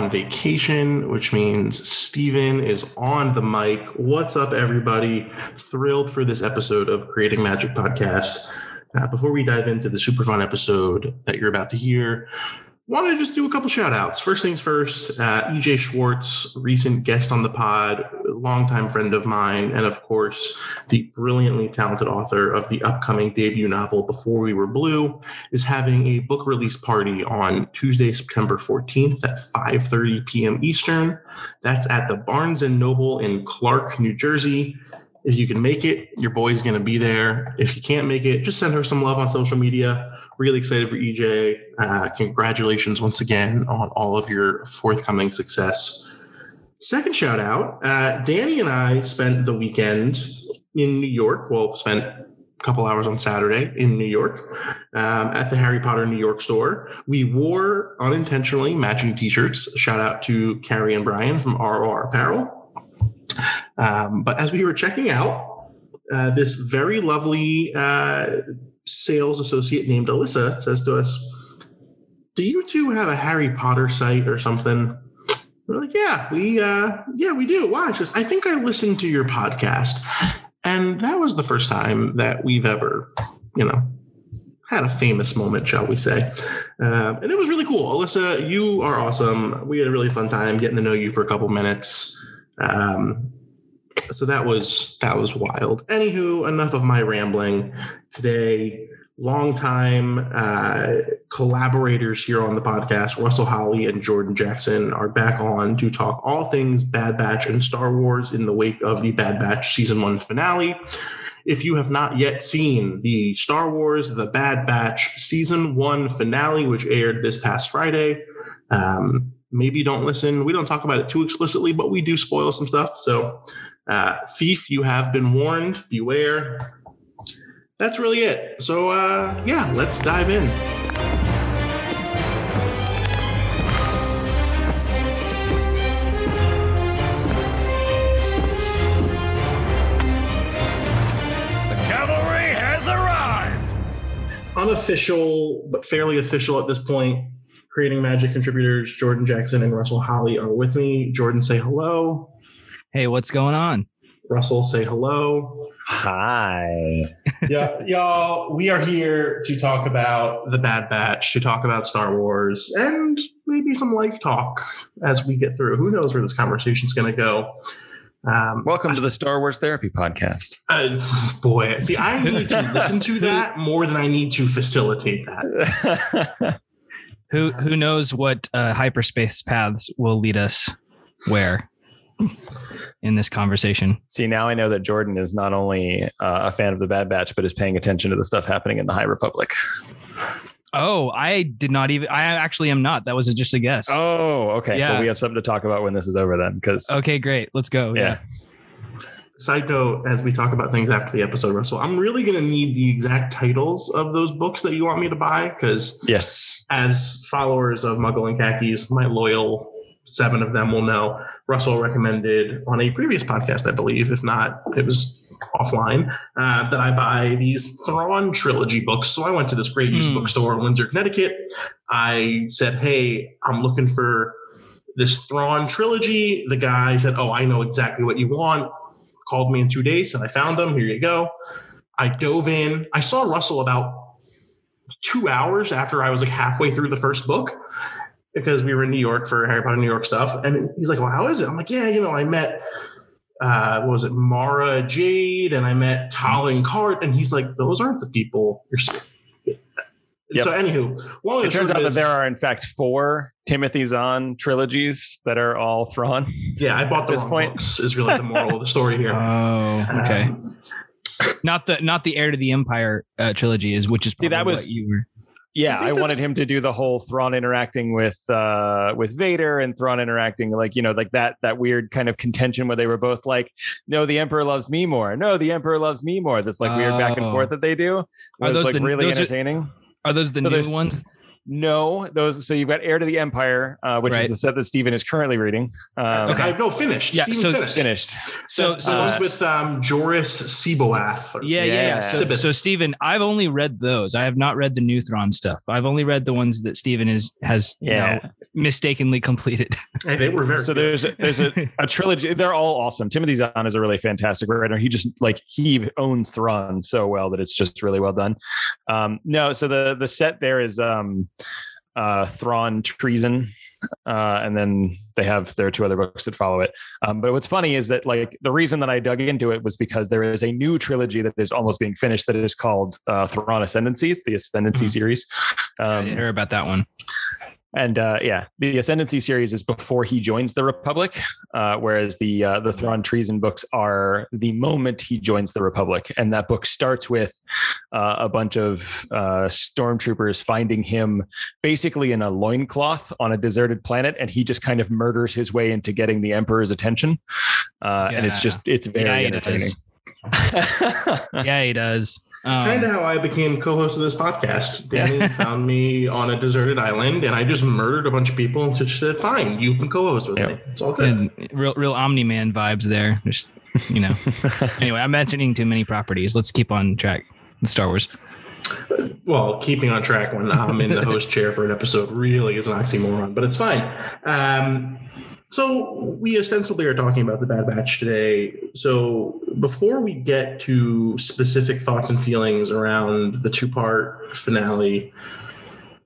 On vacation, which means Steven is on the mic. What's up, everybody? Thrilled for this episode of Creating Magic Podcast. Uh, before we dive into the super fun episode that you're about to hear, want to just do a couple shout outs. First things first, uh, EJ Schwartz, recent guest on the pod, longtime friend of mine, and of course, the brilliantly talented author of the upcoming debut novel, Before We Were Blue, is having a book release party on Tuesday, September 14th at 5.30 p.m. Eastern. That's at the Barnes & Noble in Clark, New Jersey. If you can make it, your boy's going to be there. If you can't make it, just send her some love on social media really excited for EJ. Uh, congratulations once again on all of your forthcoming success. Second shout out uh, Danny and I spent the weekend in New York. Well, spent a couple hours on Saturday in New York um, at the Harry Potter New York store. We wore unintentionally matching t shirts. Shout out to Carrie and Brian from ROR Apparel. Um, but as we were checking out, uh, this very lovely uh, sales associate named Alyssa says to us, "Do you two have a Harry Potter site or something?" We're like, "Yeah, we uh, yeah we do." Why? She goes, "I think I listened to your podcast, and that was the first time that we've ever, you know." Had a famous moment, shall we say. Uh, and it was really cool. Alyssa, you are awesome. We had a really fun time getting to know you for a couple minutes. Um, so that was that was wild. Anywho, enough of my rambling today. Longtime uh, collaborators here on the podcast, Russell Holly and Jordan Jackson, are back on to talk all things Bad Batch and Star Wars in the wake of the Bad Batch season one finale. If you have not yet seen the Star Wars The Bad Batch season one finale, which aired this past Friday, um, maybe don't listen. We don't talk about it too explicitly, but we do spoil some stuff. So, uh, Thief, you have been warned. Beware that's really it. So, uh, yeah, let's dive in. The cavalry has arrived. Unofficial, but fairly official at this point. Creating Magic contributors Jordan Jackson and Russell Holly are with me. Jordan, say hello. Hey, what's going on? Russell, say hello. Hi. yeah, y'all, we are here to talk about the Bad Batch, to talk about Star Wars, and maybe some life talk as we get through. Who knows where this conversation is going to go? Um, Welcome to the Star Wars Therapy Podcast. Uh, boy, see, I need to listen to that more than I need to facilitate that. who who knows what uh, hyperspace paths will lead us where? in this conversation. See, now I know that Jordan is not only uh, a fan of the Bad Batch, but is paying attention to the stuff happening in the High Republic. Oh, I did not even. I actually am not. That was just a guess. Oh, okay. Yeah. Well, we have something to talk about when this is over then. Because okay, great. Let's go. Yeah. yeah. Side note: As we talk about things after the episode, Russell, I'm really going to need the exact titles of those books that you want me to buy because yes, as followers of Muggle and Khakis, my loyal seven of them will know Russell recommended on a previous podcast, I believe. If not, it was offline, uh, that I buy these Thrawn trilogy books. So I went to this great used mm. bookstore in Windsor, Connecticut. I said, Hey, I'm looking for this Thrawn trilogy. The guy said, Oh, I know exactly what you want. Called me in two days and I found them. Here you go. I dove in. I saw Russell about two hours after I was like halfway through the first book because we were in New York for Harry Potter New York stuff. And he's like, Well, how is it? I'm like, Yeah, you know, I met uh what was it, Mara Jade, and I met Talon Karrde. And he's like, Those aren't the people you're seeing. Yep. So, anywho, well, it turns out is, that there are, in fact, four Timothy Zahn trilogies that are all Thrawn. Yeah, I bought the this point. Books, is really the moral of the story here. Oh, okay. Um, not the not the heir to the empire uh, trilogy is which is see that was you were yeah, I, I wanted him to do the whole Thrawn interacting with uh with Vader and Thrawn interacting like you know like that that weird kind of contention where they were both like, no, the Emperor loves me more. No, the Emperor loves me more. This like weird back and forth oh. that they do. Are those like the, really entertaining? Are, are those the so new ones? No, those. So you've got Heir to the Empire, uh, which right. is the set that Stephen is currently reading. Um, okay, no, finished. Yeah, Stephen so finished. Finished. So, so uh, with um, Joruus C'baoth. Yeah, yeah, yeah. So, so Stephen, I've only read those. I have not read the new Thrawn stuff. I've only read the ones that Stephen is has. Yeah. mistakenly completed. Hey, they were very so good. there's a, there's a, a trilogy. They're all awesome. Timothy Zahn is a really fantastic writer. He just like he owns Thrawn so well that it's just really well done. Um, no, so the the set there is um, uh, Thrawn treason, uh, and then they have there are two other books that follow it. Um, but what's funny is that like the reason that I dug into it was because there is a new trilogy that is almost being finished that is called uh, Thrawn Ascendancy. It's the Ascendancy Mhm. series. I Um, didn't hear about that one. And uh, yeah, the Ascendancy series is before he joins the Republic, uh, whereas the uh, the Thrawn treason books are the moment he joins the Republic, and that book starts with uh, a bunch of uh, stormtroopers finding him basically in a loincloth on a deserted planet, and he just kind of murders his way into getting the Emperor's attention, uh, and it's just it's very Yeah, entertaining. Yeah, he does. It's Um, kind of how I became co-host of this podcast. Danny Yeah. found me on a deserted island, and I just murdered a bunch of people and just said, "Fine, you can co-host with Yeah. me. It's all good." and real real Omni Man vibes there. Just you know. anyway, I'm mentioning too many properties. Let's keep on track. Star Wars. well, keeping on track when I'm in the host chair for an episode really is an oxymoron, but it's fine. Um, so we ostensibly are talking about the Bad Batch today. So before we get to specific thoughts and feelings around the two-part finale,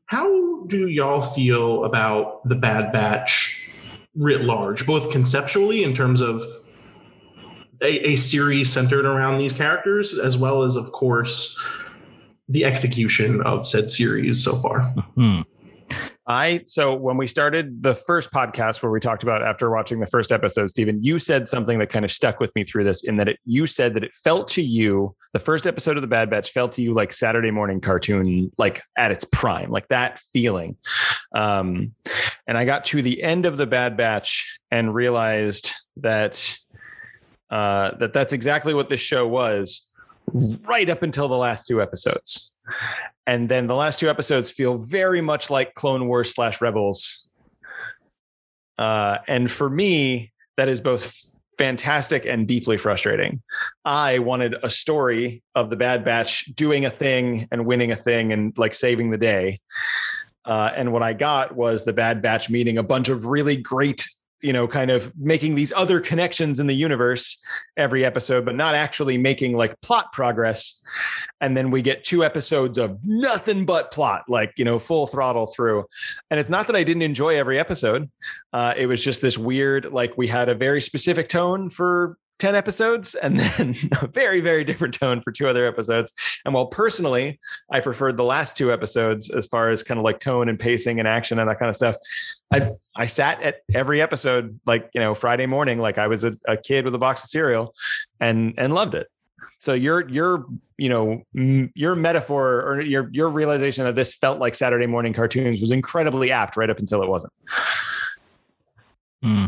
how do y'all feel about the Bad Batch writ large, both conceptually in terms of a, a series centered around these characters, as well as, of course, the execution of said series so far. Hmm. I so when we started the first podcast where we talked about after watching the first episode, Stephen, you said something that kind of stuck with me through this in that it you said that it felt to you the first episode of the Bad Batch felt to you like Saturday morning cartoon, like at its prime, like that feeling. Um, and I got to the end of the Bad Batch and realized that uh, that that's exactly what this show was, right up until the last two episodes and then the last two episodes feel very much like clone wars slash rebels. Uh, and for me that is both fantastic and deeply frustrating. I wanted a story of the bad batch doing a thing and winning a thing and like saving the day. Uh, and what i got was the bad batch meeting a bunch of really great you know kind of making these other connections in the universe every episode but not actually making like plot progress. And then we get two episodes of nothing but plot like you know full throttle through. And it's not that i didn't enjoy every episode. Uh, it was just this weird like we had a very specific tone for 10 episodes and then a very very different tone for two other episodes and while personally i preferred the last two episodes as far as kind of like tone and pacing and action and that kind of stuff i i sat at every episode like you know friday morning like i was a, a kid with a box of cereal and and loved it so your your you know your metaphor or your your realization that this felt like Saturday morning cartoons was incredibly apt right up until it wasn't. Hmm.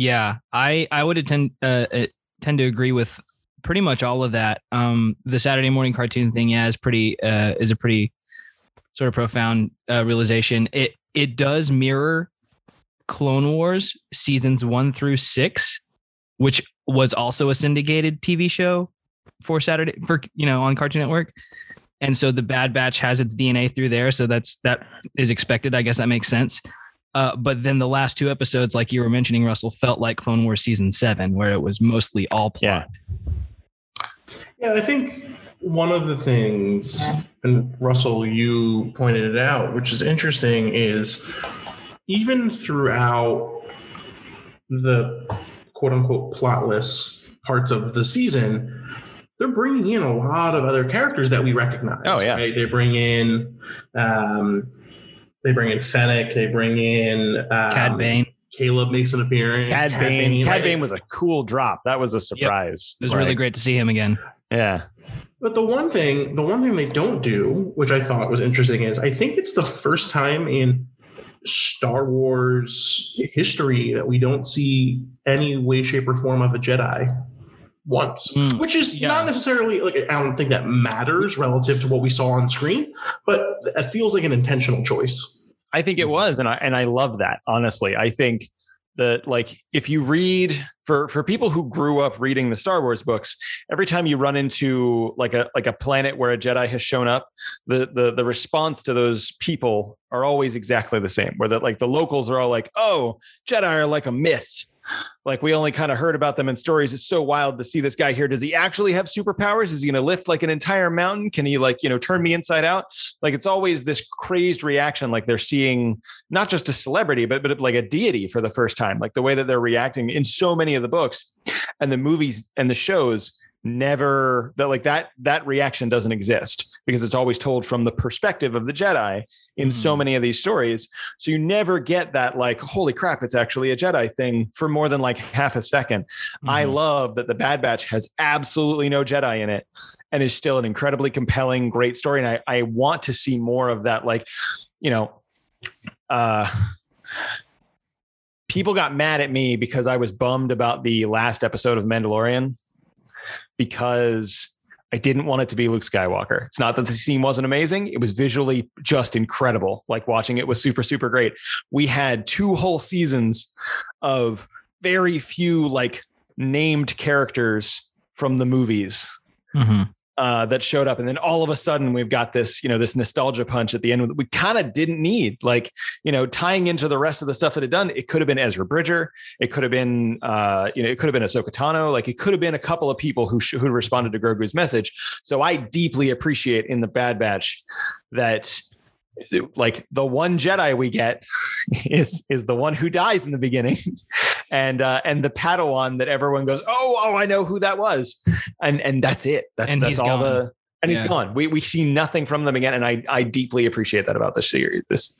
Yeah, I I would tend uh, uh, tend to agree with pretty much all of that. Um, the Saturday morning cartoon thing, yeah, is pretty uh, is a pretty sort of profound uh, realization. It it does mirror Clone Wars seasons one through six, which was also a syndicated TV show for Saturday for you know on Cartoon Network. And so the Bad Batch has its DNA through there, so that's that is expected. I guess that makes sense. Uh, but then the last two episodes, like you were mentioning, Russell, felt like Clone Wars season seven, where it was mostly all plot. Yeah, I think one of the things, and Russell, you pointed it out, which is interesting, is even throughout the quote unquote plotless parts of the season, they're bringing in a lot of other characters that we recognize. Oh, yeah. right? They bring in, um, they bring in Fennec. They bring in um, Cad Bane. Caleb makes an appearance. Cad Bane, Cad right? Bane was a cool drop. That was a surprise. It was really great to see him again. Yeah. But the one thing, the one thing they don't do, which I thought was interesting, is I think it's the first time in Star Wars history that we don't see any way, shape, or form of a Jedi once. Mm, Which is yeah. not necessarily like I don't think that matters relative to what we saw on screen, but it feels like an intentional choice. I think it was, and I and I love that. Honestly, I think that like if you read for for people who grew up reading the Star Wars books, every time you run into like a like a planet where a Jedi has shown up, the the the response to those people are always exactly the same. Where that like the locals are all like, "Oh, Jedi are like a myth." Like we only kind of heard about them in stories. It's so wild to see this guy here. Does he actually have superpowers? Is he going to lift like an entire mountain? Can he like, you know, turn me inside out? Like it's always this crazed reaction like they're seeing not just a celebrity but but like a deity for the first time. Like the way that they're reacting in so many of the books and the movies and the shows never that like that that reaction doesn't exist because it's always told from the perspective of the jedi in mm-hmm. so many of these stories so you never get that like holy crap it's actually a jedi thing for more than like half a 2nd mm-hmm. i love that the bad batch has absolutely no jedi in it and is still an incredibly compelling great story and i i want to see more of that like you know uh people got mad at me because i was bummed about the last episode of mandalorian because I didn't want it to be Luke Skywalker. It's not that the scene wasn't amazing. It was visually just incredible. Like watching it was super, super great. We had two whole seasons of very few like named characters from the movies. Mm-hmm uh, that showed up, and then all of a sudden we've got this, you know, this nostalgia punch at the end that we kind of didn't need. Like, you know, tying into the rest of the stuff that had done, it could have been Ezra Bridger, it could have been, uh, you know, it could have been Ahsoka Tano, like it could have been a couple of people who sh- who responded to Grogu's message. So I deeply appreciate in the Bad Batch that like the one Jedi we get is is the one who dies in the beginning, and uh, and the Padawan that everyone goes, oh oh I know who that was, and and that's it. That's and that's all gone. the and yeah. he's gone. We we see nothing from them again, and I I deeply appreciate that about this series. This.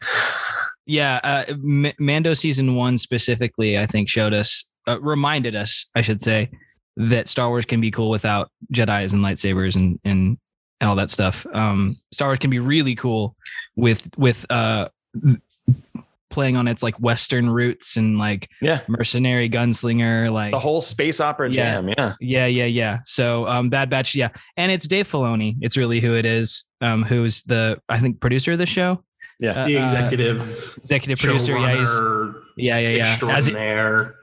Yeah, uh, M- Mando season one specifically, I think, showed us, uh, reminded us, I should say, that Star Wars can be cool without Jedi's and lightsabers and and and all that stuff. Um, Star Wars can be really cool with with uh, playing on its like Western roots and like yeah, mercenary gunslinger, like the whole space opera yeah, jam. Yeah, yeah, yeah, yeah. So um, Bad Batch, yeah, and it's Dave Filoni. It's really who it is. Um, who's the I think producer of the show. Yeah, uh, the executive uh, executive producer. Yeah, yeah, yeah, yeah. As he,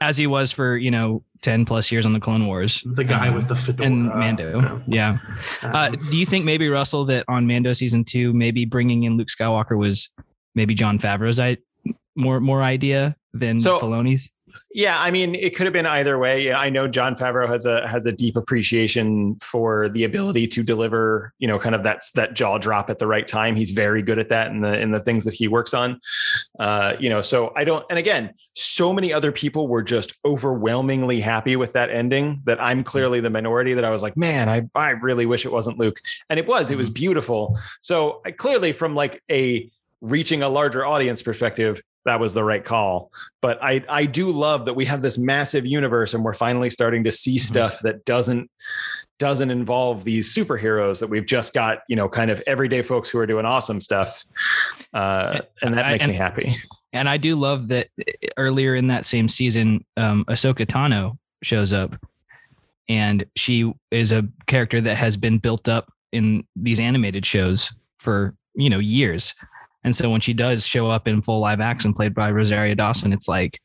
as he was for you know 10 plus years on the Clone Wars. The guy um, with the fedora. And Mando. Yeah. Um, uh, do you think maybe, Russell, that on Mando season two, maybe bringing in Luke Skywalker was maybe Jon Favreau's I- more more idea than so, Filoni's? Yeah, I mean, it could have been either way. I know Jon Favreau has a has a deep appreciation for the ability to deliver, you know, kind of that's that jaw drop at the right time. He's very good at that in the in the things that he works on. Uh, you know, so I don't. And again, so many other people were just overwhelmingly happy with that ending that I'm clearly the minority. That I was like, man, I I really wish it wasn't Luke, and it was. It was mm-hmm. beautiful. So I, clearly, from like a reaching a larger audience perspective, that was the right call. But I I do love that we have this massive universe and we're finally starting to see mm-hmm. stuff that doesn't doesn't involve these superheroes that we've just got, you know, kind of everyday folks who are doing awesome stuff. Uh, and that makes and, me happy. And I do love that earlier in that same season, um, Ahsoka Tano shows up and she is a character that has been built up in these animated shows for, you know, years. And so when she does show up in full live action, played by Rosario Dawson, it's like,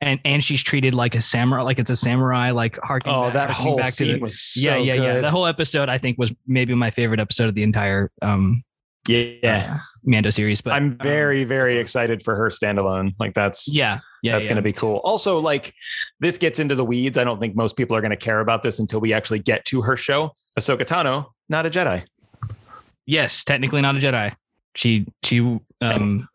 and and she's treated like a samurai, like it's a samurai, like harking. Oh, back, that whole back scene to the, was so yeah, yeah, good. yeah. The whole episode, I think, was maybe my favorite episode of the entire um, yeah uh, Mando series. But I'm very um, very excited for her standalone. Like that's yeah, yeah, that's yeah. going to be cool. Also, like this gets into the weeds. I don't think most people are going to care about this until we actually get to her show. Ahsoka Tano, not a Jedi. Yes, technically not a Jedi. She she um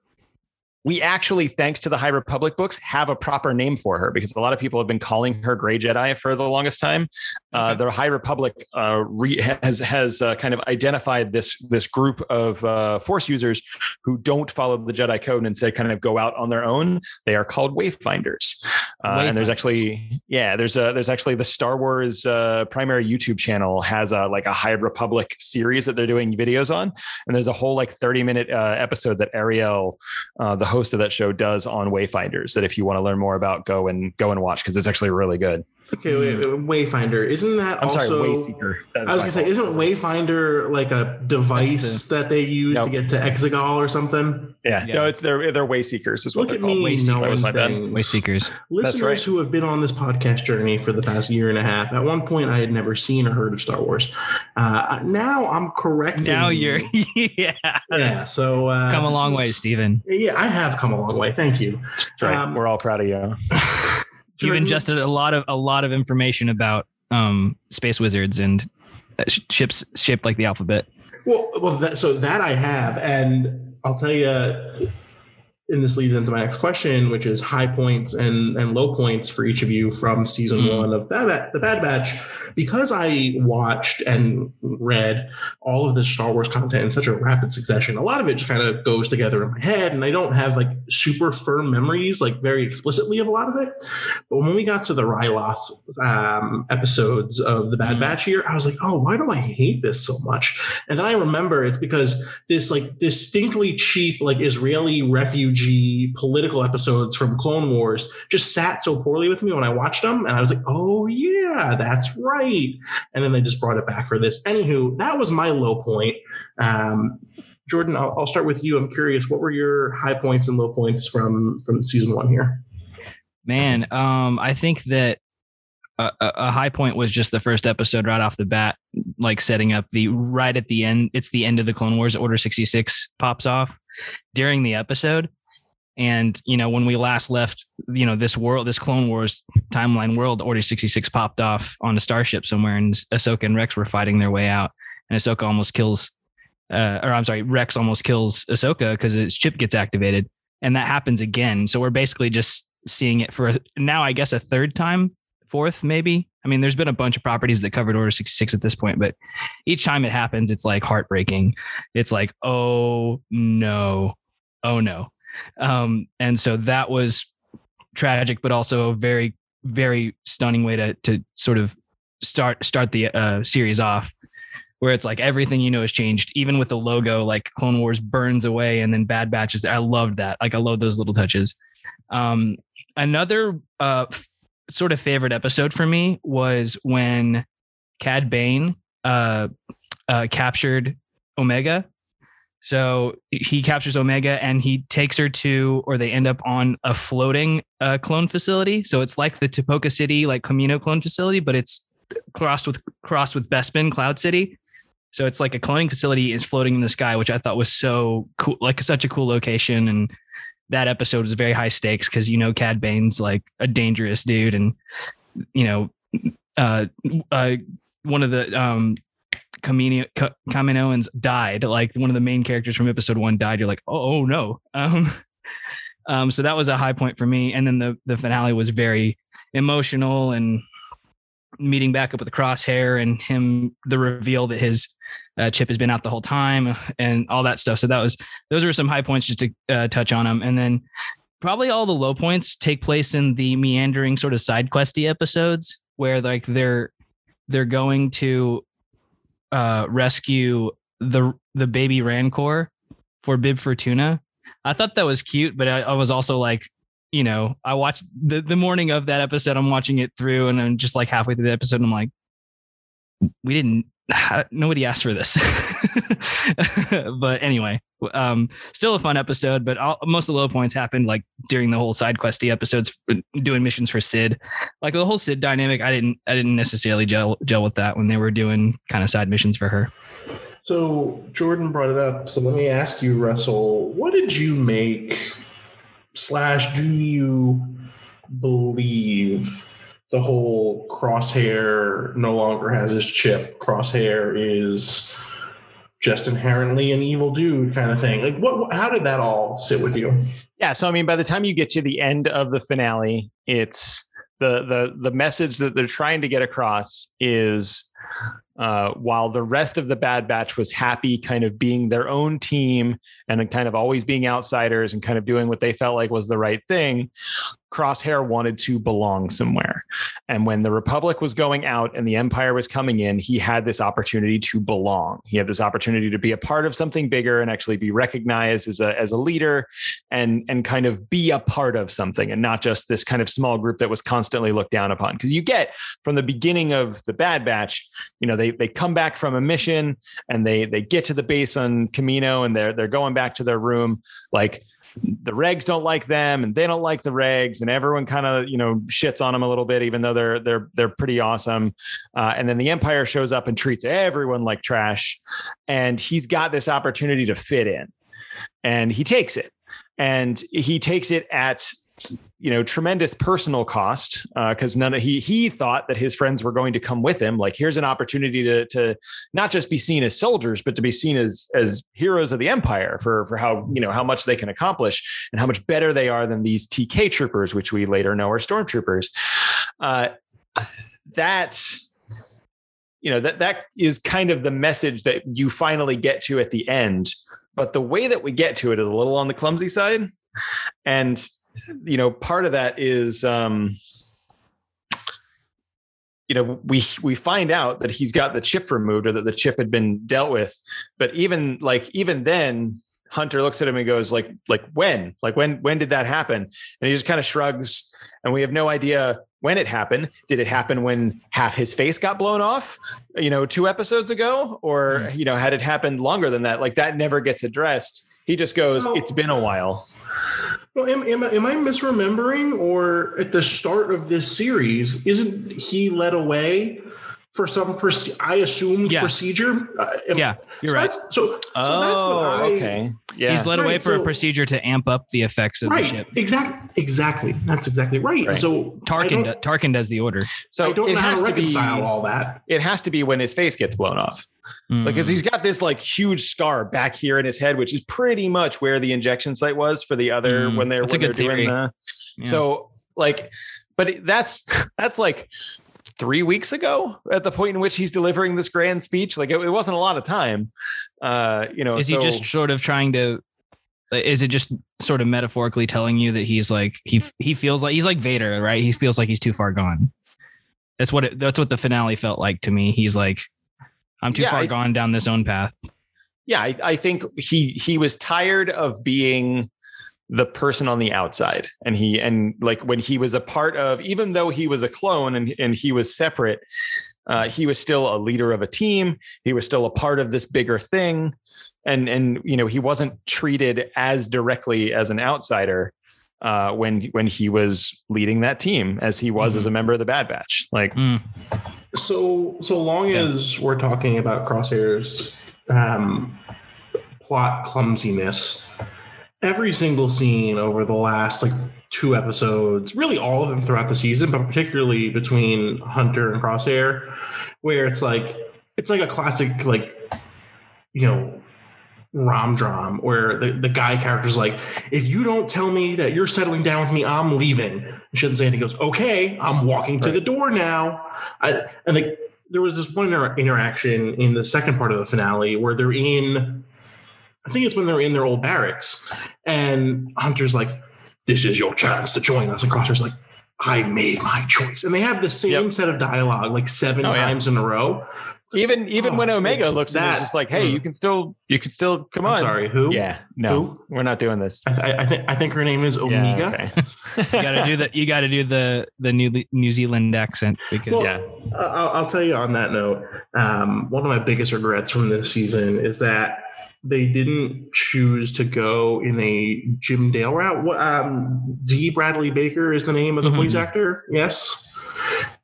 we actually, thanks to the High Republic books, have a proper name for her because a lot of people have been calling her Gray Jedi for the longest time. Uh. Uh, the High Republic uh, re- has has uh, kind of identified this this group of uh, Force users who don't follow the Jedi code and instead kind of go out on their own. They are called Wayfinders, uh, Wayfinders. and there's actually yeah, there's a there's actually the Star Wars primary YouTube channel has a like a High Republic series that they're doing videos on, and there's a whole like 30 minute episode that Arielle, the host of that show does on Wayfinders that if you want to learn more about, go and go and watch because it's actually really good. Okay, wait, wait, Wayfinder. Isn't that I'm sorry, also? Wayseeker. That is I was gonna say, isn't Wayfinder like a device that they use Nope. to get to Exegol or something? Yeah, Yeah. no, it's they're they're way seekers is what Look they're at called. me Wayseeker knowing was my things. Way seekers. Listeners right. who have been on this podcast journey for the past year and a half, at one point I had never seen or heard of Star Wars. Uh, now I'm correcting. Now you. you're yeah. yeah. So uh, Come a this long way, Stephen. Yeah, I have come a long way. Thank you. That's right. Um, We're all proud of you. You've ingested a lot of a lot of information about um space wizards and uh, ships shaped like the alphabet. Well, well, that, so that I have, and I'll tell you, and this leads into my next question, which is high points and and low points for each of you from season Mhm. one of Bad, the Bad Batch. Because I watched and read all of this Star Wars content in such a rapid succession, a lot of it just kind of goes together in my head, and I don't have like super firm memories, like very explicitly of a lot of it. But when we got to the Ryloth um, episodes of the Bad Mhm. Batch here, I was like, oh, why do I hate this so much? And then I remember it's because this like distinctly cheap, like Israeli refugee political episodes from Clone Wars just sat so poorly with me when I watched them. And I was like, oh, yeah, that's right. And then they just brought it back for this. Anywho, that was my low point. Um, Jordan, I'll, I'll start with you. I'm curious, what were your high points and low points from from season one here? Man, um, I think that a, a high point was just the first episode right off the bat, like setting up the right at the end. It's the end of the Clone Wars. Order sixty six pops off during the episode, and you know when we last left, you know this world, this Clone Wars timeline world, Order sixty six popped off on a starship somewhere, and Ahsoka and Rex were fighting their way out, and Ahsoka almost kills, uh, or I'm sorry, Rex almost kills Ahsoka because his chip gets activated, and that happens again. So we're basically just seeing it for now, I guess, a third time, fourth, maybe. I mean, there's been a bunch of properties that covered Order 66 at this point, but each time it happens, it's like heartbreaking. It's like, oh no, oh no. Um, and so that was tragic, but also a very, very stunning way to to sort of start start the uh, series off. Where it's like everything you know has changed, even with the logo, like Clone Wars burns away, and then Bad Batch is there. I loved that. Like I love those little touches. Um, another uh, f- sort of favorite episode for me was when Cad Bane uh, uh, captured Omega. So he captures Omega and he takes her to, or they end up on a floating uh, clone facility. So it's like the Tipoca City, like Kamino clone facility, but it's crossed with crossed with Bespin Cloud City. So it's like a cloning facility is floating in the sky, which I thought was so cool, like such a cool location. And that episode was very high stakes because you know Cad Bane's like a dangerous dude, and you know, uh, uh, one of the um, Kamino Ca- Kaminoans died. Like one of the main characters from episode one died. You're like, oh, oh no. Um, um, so that was a high point for me, and then the the finale was very emotional and meeting back up with the crosshair and him the reveal that his uh, chip has been out the whole time and all that stuff. So that was those were some high points just to uh, touch on them and then probably all the low points take place in the meandering sort of side questy episodes where like they're they're going to uh rescue the the baby rancor for bib fortuna. I thought that was cute but i, I was also like you know i watched the, the morning of that episode i'm watching it through and i'm just like halfway through the episode i'm like we didn't nobody asked for this but anyway um still a fun episode but all, most of the low points happened like during the whole side questy episodes doing missions for Cid like the whole Cid dynamic i didn't i didn't necessarily gel gel with that when they were doing kind of side missions for her So Jordan brought it up. So let me ask you, Russell, what did you make slash do you believe the whole crosshair no longer has his chip? Crosshair is just inherently an evil dude kind of thing. Like what how did that all sit with you? Yeah, so I mean, by the time you get to the end of the finale, it's the the the message that they're trying to get across is uh, while the rest of the Bad Batch was happy, kind of being their own team and kind of always being outsiders and kind of doing what they felt like was the right thing, Crosshair wanted to belong somewhere. And when the Republic was going out and the Empire was coming in, he had this opportunity to belong. He had this opportunity to be a part of something bigger and actually be recognized as a, as a leader and, and kind of be a part of something and not just this kind of small group that was constantly looked down upon. Because you get from the beginning of the Bad Batch, you know, they, they come back from a mission and they, they get to the base on Kamino and they're, they're going back to their room. Like, the regs don't like them and they don't like the regs and everyone kind of you know shits on them a little bit even though they're they're they're pretty awesome. Uh, and then the empire shows up and treats everyone like trash and he's got this opportunity to fit in and he takes it. And he takes it at you know tremendous personal cost because uh, none of he he thought that his friends were going to come with him. Like here's an opportunity to to not just be seen as soldiers but to be seen as as heroes of the empire for for how you know how much they can accomplish and how much better they are than these TK troopers which we later know are stormtroopers. Uh that's you know that that is kind of the message that you finally get to at the end. But the way that we get to it is a little on the clumsy side. And you know, part of that is, um, you know, we we find out that he's got the chip removed or that the chip had been dealt with, but even like even then, Hunter looks at him and goes like like when like when when did that happen? And he just kind of shrugs, and we have no idea when it happened. Did it happen when half his face got blown off, you know, two episodes ago, or mm. you know, had it happened longer than that? Like that never gets addressed. He just goes, "It's been a while." Well, am, am, am, I misremembering, or at the start of this series, isn't he led away for some, proce- I assumed yeah. procedure? Uh, yeah, you're so right. That's, so, oh, so that's what I, okay. Yeah. He's led right, away for so, a procedure to amp up the effects of right, the chip. Exactly. Exactly. That's exactly right. right. So Tarkin, Tarkin does the order. So I don't know how to reconcile be, all that. It has to be when his face gets blown off. Mm. Because he's got this like huge scar back here in his head, which is pretty much where the injection site was for the other mm. when they're, that's when a good theory. The, yeah. So like, but that's that's like three weeks ago at the point in which he's delivering this grand speech. Like it, it wasn't a lot of time. Uh, you know, is so, he just sort of trying to? Is it just sort of metaphorically telling you that he's like he he feels like he's like Vader, right? He feels like he's too far gone. That's what it, that's what the finale felt like to me. He's like, I'm too yeah, far I, gone down this own path. Yeah, I, I think he he was tired of being the person on the outside and he and like when he was a part of even though he was a clone and, and he was separate uh, he was still a leader of a team he was still a part of this bigger thing and and you know he wasn't treated as directly as an outsider uh, when when he was leading that team as he was mm-hmm. as a member of the bad batch like mm. so so long yeah. as we're talking about crosshairs um, plot clumsiness every single scene over the last like two episodes, really all of them throughout the season, but particularly between Hunter and Crosshair, where it's like it's like a classic like you know rom dram where the, the guy character's like, if you don't tell me that you're settling down with me, I'm leaving. He shouldn't say anything. He goes, okay, I'm walking to right. the door now. I, and like there was this one inter- interaction in the second part of the finale where they're in I think it's when they're in their old barracks, and Hunter's like, "This is your chance to join us," and Crosshair's like, "I made my choice," and they have the same yep. set of dialogue like seven oh, times yeah. in a row. Even even oh, when Omega looks at it, it's just like, hey, mm. you can still you can still come I'm on. Sorry, who? Yeah, no, who? we're not doing this. I, th- I think I think her name is Omega. Yeah, okay. you gotta do the you gotta do the the New New Zealand accent because well, yeah. I'll, I'll, tell you on that note. Um, one of my biggest regrets from this season is that they didn't choose to go in a Jim Dale route. Um, D. Bradley Baker is the name of the mm-hmm. voice actor. Yes,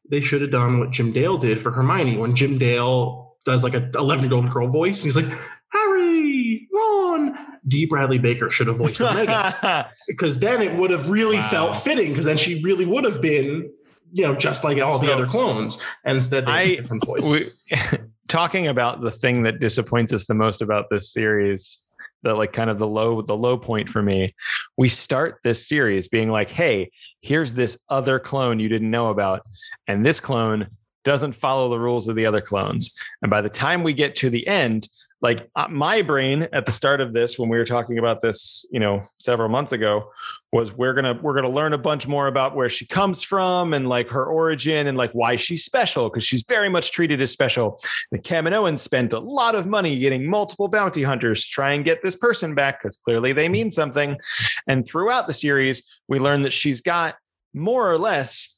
they should have done what Jim Dale did for Hermione when Jim Dale does like a 11 year old girl voice. And he's like, Harry, Ron. D. Bradley Baker should have voiced Omega because then it would have really wow. felt fitting because then she really would have been, you know, just like all so the other clones. And instead, they I, different voice. We, talking about the thing that disappoints us the most about this series the like kind of the low the low point for me we start this series being like hey here's this other clone you didn't know about and this clone doesn't follow the rules of the other clones. And by the time we get to the end, like uh, my brain at the start of this when we were talking about this you know several months ago was we're gonna we're gonna learn a bunch more about where she comes from and like her origin and like why she's special because she's very much treated as special. The kaminoans spent a lot of money getting multiple bounty hunters to try and get this person back because clearly they mean something. And throughout the series we learn that she's got more or less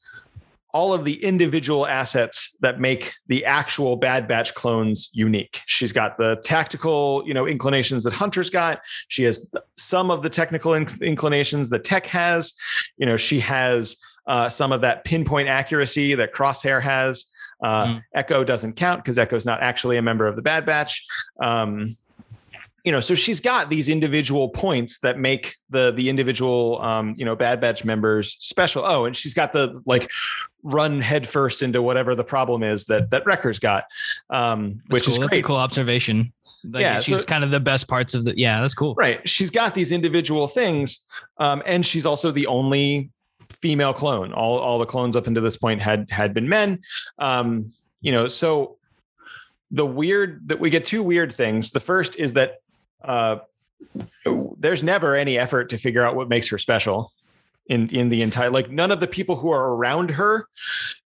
all of the individual assets that make the actual Bad Batch clones unique. She's got the tactical, you know, inclinations that Hunter's got. She has some of the technical inc- inclinations that Tech has. You know, she has uh, some of that pinpoint accuracy that Crosshair has. Uh, mm. Echo doesn't count because Echo's not actually a member of the Bad Batch. Um, you know so she's got these individual points that make the the individual um you know bad batch members special. Oh and she's got the like run headfirst into whatever the problem is that that wrecker's got um which cool. is great. great. a cool observation. Like, yeah she's so, kind of the best parts of the yeah that's cool. Right. She's got these individual things um and she's also the only female clone. All all the clones up until this point had had been men. Um you know so the weird that we get two weird things. The first is that uh, there's never any effort to figure out what makes her special in in the entire like none of the people who are around her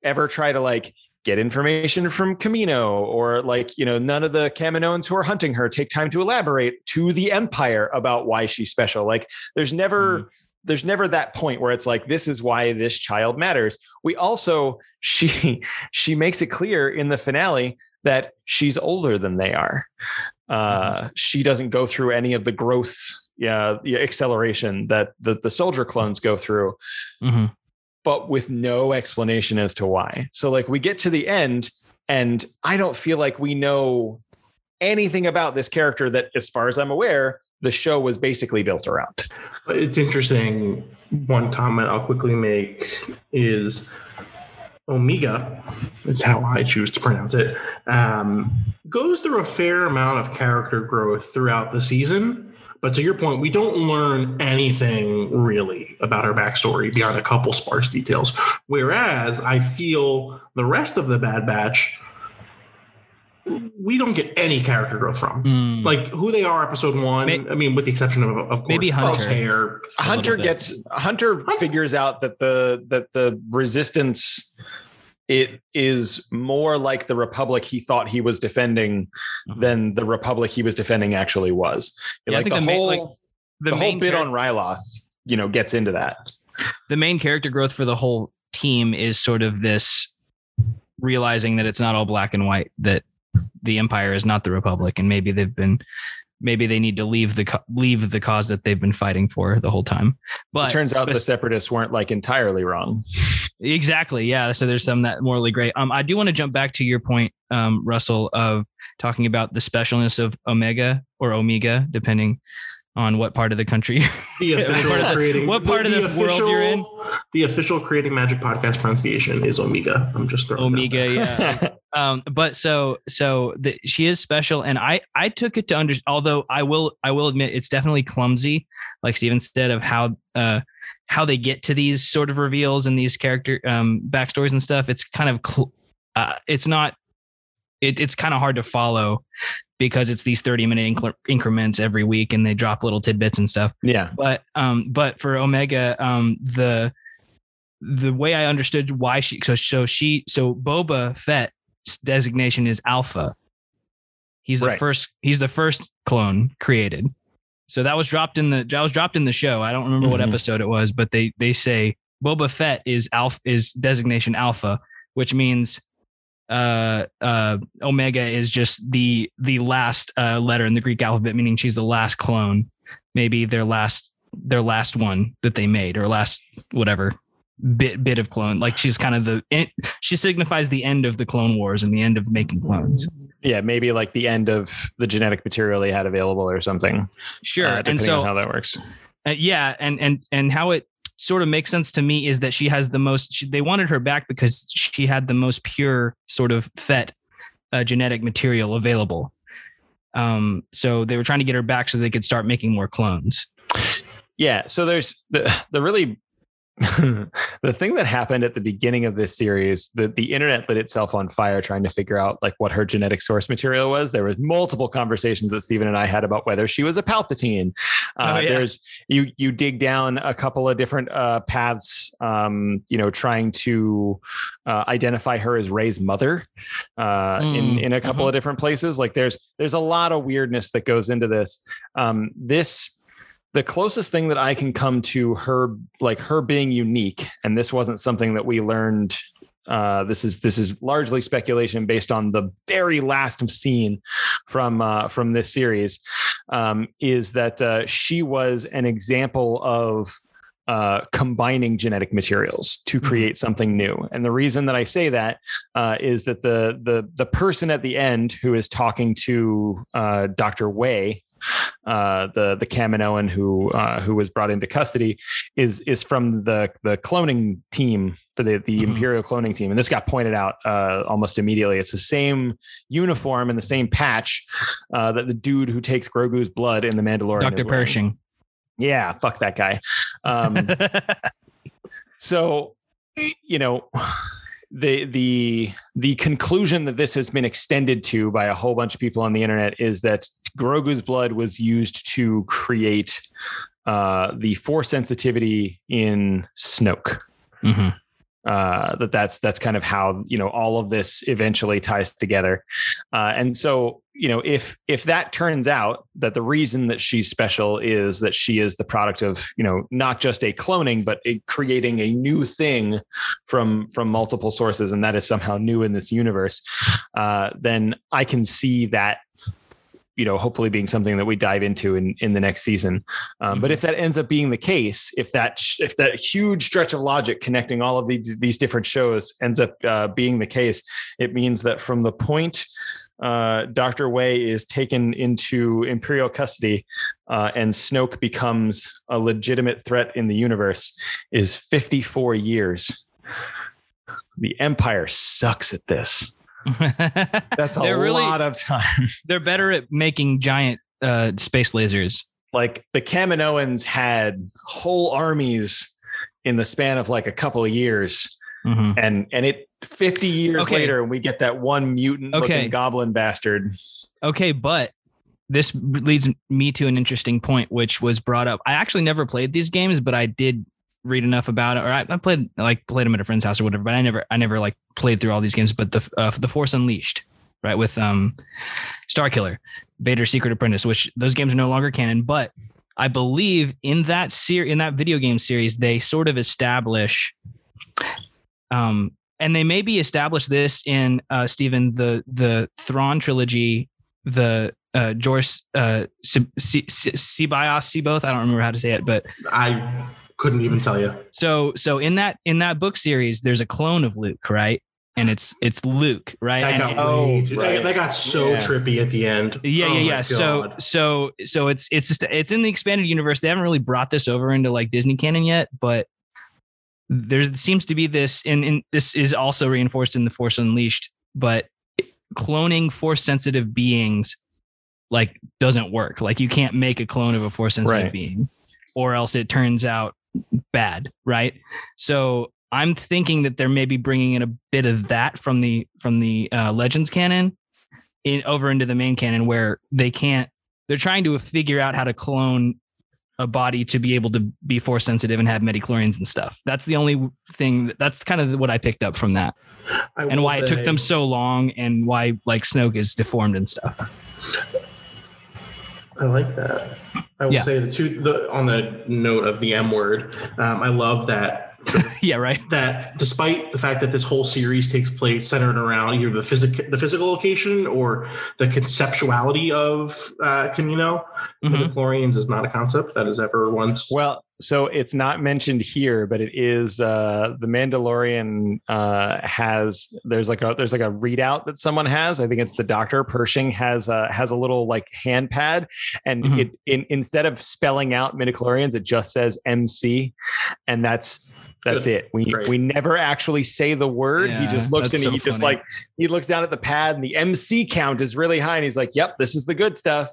ever try to like get information from Kamino or like you know none of the Kaminoans who are hunting her take time to elaborate to the empire about why she's special. Like there's never mm. there's never that point where it's like this is why this child matters. We also she she makes it clear in the finale that she's older than they are uh, mm-hmm. she doesn't go through any of the growth yeah, acceleration that the, the soldier clones go through mm-hmm. but with no explanation as to why so like we get to the end and i don't feel like we know anything about this character that as far as i'm aware the show was basically built around it's interesting one comment i'll quickly make is Omega, is how I choose to pronounce it, um, goes through a fair amount of character growth throughout the season. But to your point, we don't learn anything really about her backstory beyond a couple sparse details. Whereas I feel the rest of the Bad Batch, we don't get any character growth from. Mm. Like who they are, episode one. Maybe, I mean, with the exception of, of course, maybe Hunter. Hair, Hunter gets Hunter figures out that the that the resistance it is more like the republic he thought he was defending uh-huh. than the republic he was defending actually was. Yeah, like the, the, whole main, like, the, the whole bit char- on Ryloth, you know, gets into that. The main character growth for the whole team is sort of this realizing that it's not all black and white that the empire is not the republic and maybe they've been maybe they need to leave the leave the cause that they've been fighting for the whole time. But it turns out the separatists weren't like entirely wrong. Exactly. Yeah. So there's some that morally gray. Um, I do want to jump back to your point, um, Russell, of talking about the specialness of Omega or Omega, depending on what part of the country, the official what part, creating, the, what part the, of the, the official, world you're in. The official creating magic podcast pronunciation is Omega. I'm just throwing Omega. yeah. um, but so so the, she is special, and I I took it to under. Although I will I will admit it's definitely clumsy, like Steven said of how uh how they get to these sort of reveals and these character um, backstories and stuff. It's kind of cl- uh, it's not it, it's kind of hard to follow because it's these 30 minute inc- increments every week and they drop little tidbits and stuff. Yeah. But um but for Omega um the the way I understood why she so so she so Boba Fett's designation is alpha. He's the right. first he's the first clone created. So that was dropped in the that was dropped in the show. I don't remember mm-hmm. what episode it was, but they they say Boba Fett is alpha is designation alpha, which means uh uh Omega is just the the last uh letter in the Greek alphabet, meaning she's the last clone, maybe their last their last one that they made or last whatever bit bit of clone. Like she's kind of the she signifies the end of the Clone Wars and the end of making clones yeah, maybe like the end of the genetic material they had available or something. Sure, uh, and so how that works. Uh, yeah, and and and how it sort of makes sense to me is that she has the most. She, they wanted her back because she had the most pure sort of Fett uh, genetic material available. Um, so they were trying to get her back so they could start making more clones. Yeah. So there's the the really the thing that happened at the beginning of this series, the, the internet lit itself on fire trying to figure out like what her genetic source material was. There was multiple conversations that Stephen and I had about whether she was a Palpatine. Uh, Oh, yeah. There's you you dig down a couple of different uh, paths, um, you know, trying to uh, identify her as Rey's mother uh, in Mm, in a couple mhm. of different places. Like there's there's a lot of weirdness that goes into this. Um, this the closest thing that I can come to her, like her being unique, and this wasn't something that we learned. Uh, this is this is largely speculation based on the very last scene from uh, from this series. Um, is that uh, she was an example of uh, combining genetic materials to create something new. And the reason that I say that uh, is that the the the person at the end who is talking to uh, Dr. Wei, uh, the the Kaminoan who uh, who was brought into custody, is is from the the cloning team for the the Mhm. Imperial cloning team, and this got pointed out uh, almost immediately. It's the same uniform and the same patch uh, that the dude who takes Grogu's blood in the Mandalorian, Dr. Pershing. Yeah, fuck that guy. Um, so you know the the the conclusion that this has been extended to by a whole bunch of people on the internet is that Grogu's blood was used to create uh, the force sensitivity in Snoke. Mhm. Uh, that that's that's kind of how you know all of this eventually ties together, uh, and so you know if if that turns out that the reason that she's special is that she is the product of you know not just a cloning but a creating a new thing from from multiple sources and that is somehow new in this universe uh, then i can see that you know hopefully being something that we dive into in in the next season. Um, but if that ends up being the case if that if that huge stretch of logic connecting all of these these different shows ends up uh, being the case it means that from the point uh, Dr. Wei is taken into imperial custody uh, and Snoke becomes a legitimate threat in the universe is 54 years. The Empire sucks at this. That's a They're really- lot of time. They're better at making giant uh, space lasers. like the Kaminoans had whole armies in the span of like a couple of years Mhm. and and it 50 years Okay. later and we get that one mutant Okay. goblin bastard Okay, but this leads me to an interesting point, which was brought up. I actually never played these games, but I did read enough about it, or I, I played like played them at a friend's house or whatever. But I never, I never like played through all these games. But the uh, the Force Unleashed, right, with um, Starkiller, Vader's Secret Apprentice, which those games are no longer canon, but I believe in that ser- in that video game series, they sort of establish, um, and they maybe establish this in uh, Stephen the the Thrawn trilogy, the uh, Jorce uh, Sibios, Seaboth. I don't remember how to say it, but I couldn't even tell you. so so in that in that book series, there's a clone of Luke, right? And it's it's Luke, right? That And- got Oh, too, right. that got so Yeah. trippy at the end. Yeah, Oh yeah, my yeah. So, so, so it's it's just it's in the expanded universe. They haven't really brought this over into like Disney canon yet, but there seems to be this, and, and this is also reinforced in the Force Unleashed. But cloning Force sensitive beings like doesn't work. Like you can't make a clone of a Force sensitive Right. being, or else it turns out bad, right? So I'm thinking that they're maybe bringing in a bit of that from the from the uh, Legends canon in over into the main canon where they can't they're trying to figure out how to clone a body to be able to be force sensitive and have midichlorians and stuff. That's the only thing that, that's kind of what I picked up from that I and why it took them so long and why like Snoke is deformed and stuff. I like that. I will Yeah. say the two the on the note of the M word. Um, I love that yeah, right. that despite the fact that this whole series takes place centered around either the physical the physical location or the conceptuality of uh, Kamino, Mhm. the Chlorians is not a concept that is ever once. Well, so it's not mentioned here, but it is uh, the Mandalorian uh, has there's like a there's like a readout that someone has. I think it's the Doctor Pershing has a has a little like hand pad, and Mhm. it in, instead of spelling out midichlorians, it just says MC, and that's that's Good. it. We Great. we never actually say the word. he just looks that's and he so just like he looks down at the pad and the MC count is really high, and he's like, "Yep, this is the good stuff,"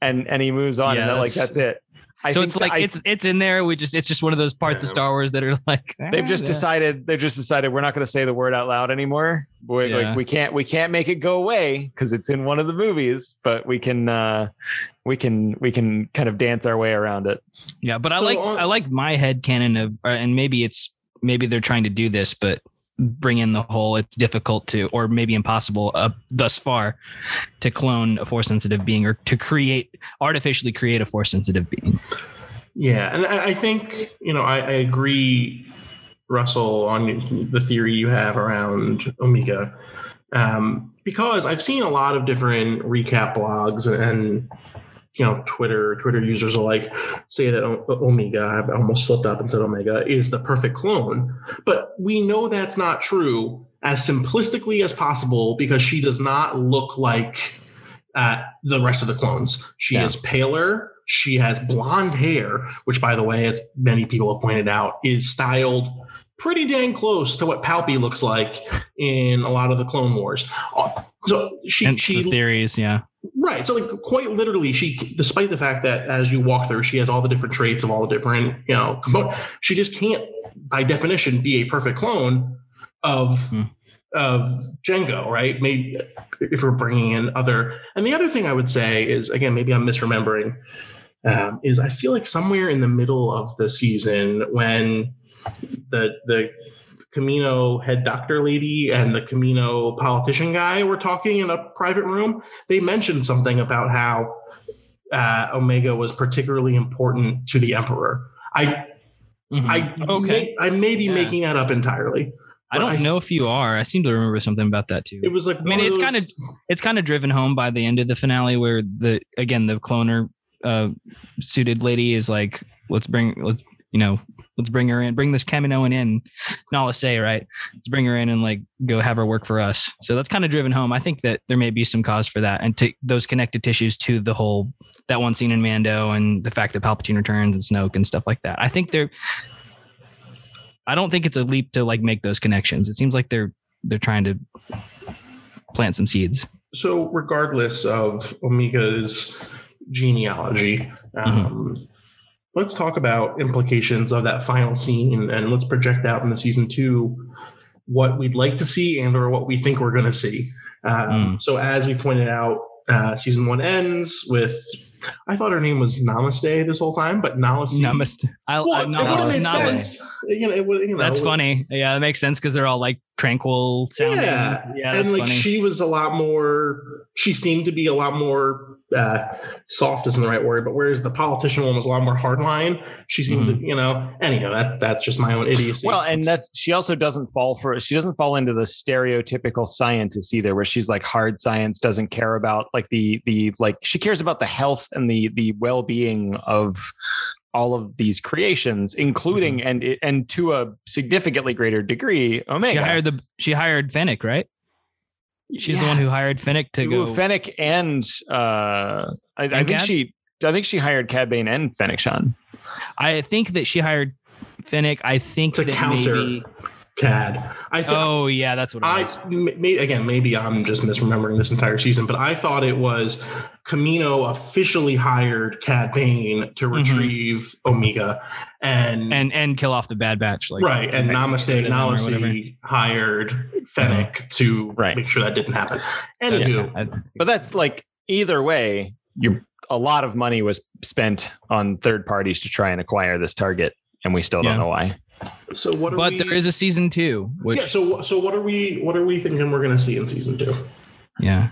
and and he moves on, Yeah, and that, like that's- that's it. I so think it's like I- it's it's in there. We just it's just one of those parts of Star Wars that are like they've eh, just yeah. decided they've just decided we're not going to say the word out loud anymore. We, Yeah. like, we can't we can't make it go away because it's in one of the movies, but we can uh, we can we can kind of dance our way around it. Yeah, but I like on- I like my head canon of, uh, and maybe it's maybe they're trying to do this, but bring in the whole it's difficult to, or maybe impossible, uh, thus far, to clone a force sensitive being or to create artificially create a force sensitive being. Yeah, and I, think you know I, I agree, Russell, on the theory you have around Omega, um, because I've seen a lot of different recap blogs and you know Twitter Twitter users alike say that Omega I almost slipped up and said Omega is the perfect clone, but we know that's not true as simplistically as possible because she does not look like uh, the rest of the clones. She Yeah. is paler. She has blonde hair, which, by the way, as many people have pointed out, is styled pretty dang close to what Palpy looks like in a lot of the Clone Wars. Uh, So she, Hence she the theories, yeah. Right. So, like, quite literally, she, despite the fact that as you walk through, she has all the different traits of all the different, you know, components, she just can't, by definition, be a perfect clone of Hmm. of Jango, right? Maybe if we're bringing in other, and the other thing I would say is, again, maybe I'm misremembering, um, is I feel like somewhere in the middle of the season when the the Kamino head doctor lady and the Kamino politician guy were talking in a private room, they mentioned something about how uh, Omega was particularly important to the Emperor. I Mhm. I Okay. may, I may be Yeah. making that up entirely. I don't I- know if you are. I seem to remember something about that too. It was like I mean, it's those- kind of it's kind of driven home by the end of the finale where the again the cloner uh suited lady is like let's bring let's you know let's bring her in bring this Kaminoan in. Nala Se right? Let's bring her in and like go have her work for us. So that's kind of driven home. I think that there may be some cause for that and to those connected tissues to the whole that one scene in Mando and the fact that Palpatine returns and Snoke and stuff like that. I think they're I don't think it's a leap to like make those connections. It seems like they're they're trying to plant some seeds. So regardless of Omega's genealogy, um, let's talk about implications of that final scene and let's project out in the season two what we'd like to see and or what we think we're going to see. Um, So as we pointed out, uh, season one ends with I thought her name was Namaste this whole time, but Nala Se. Namaste. I, Well, I, it no, would have made Namaste. sense. You know, it would, you know, That's funny. Yeah, that makes sense because they're all like tranquil sounding. Yeah, Yeah, and like funny. she was a lot more. She seemed to be a lot more uh, soft, isn't the right word, but whereas the politician one was a lot more hardline. She seemed Mm-hmm. to, you know. Anyhow, that that's just my own idiocy. Well, and that's she also doesn't fall for she doesn't fall into the stereotypical scientist either, where she's like hard science doesn't care about like the the like she cares about the health and the the well being of all of these creations, including and and to a significantly greater degree, Omega. she hired the she hired Fennec, right? She's the one who hired Fennec to Ooh, go. Fennec and uh, I, I think Cad? she I think she hired Cad Bane and Fennec Shand. I think that she hired Fennec. I think To that counter maybe. Cad. I think. Oh yeah, that's what it I may, again maybe I'm just misremembering this entire season, but I thought it was Camino officially hired Cad Bane to Mhm. retrieve Omega, and And and kill off the Bad Batch, like right, and Namaste them. Nala Se hired Fennec to Right. make sure that didn't happen. That's Anywho, kind of- But that's like either way, you a lot of money was spent on third parties to try and acquire this target, and we still don't Yeah. know why. so what? Are but we, there is a season two, which yeah. So so what are we what are we thinking we're going to see in season two? yeah.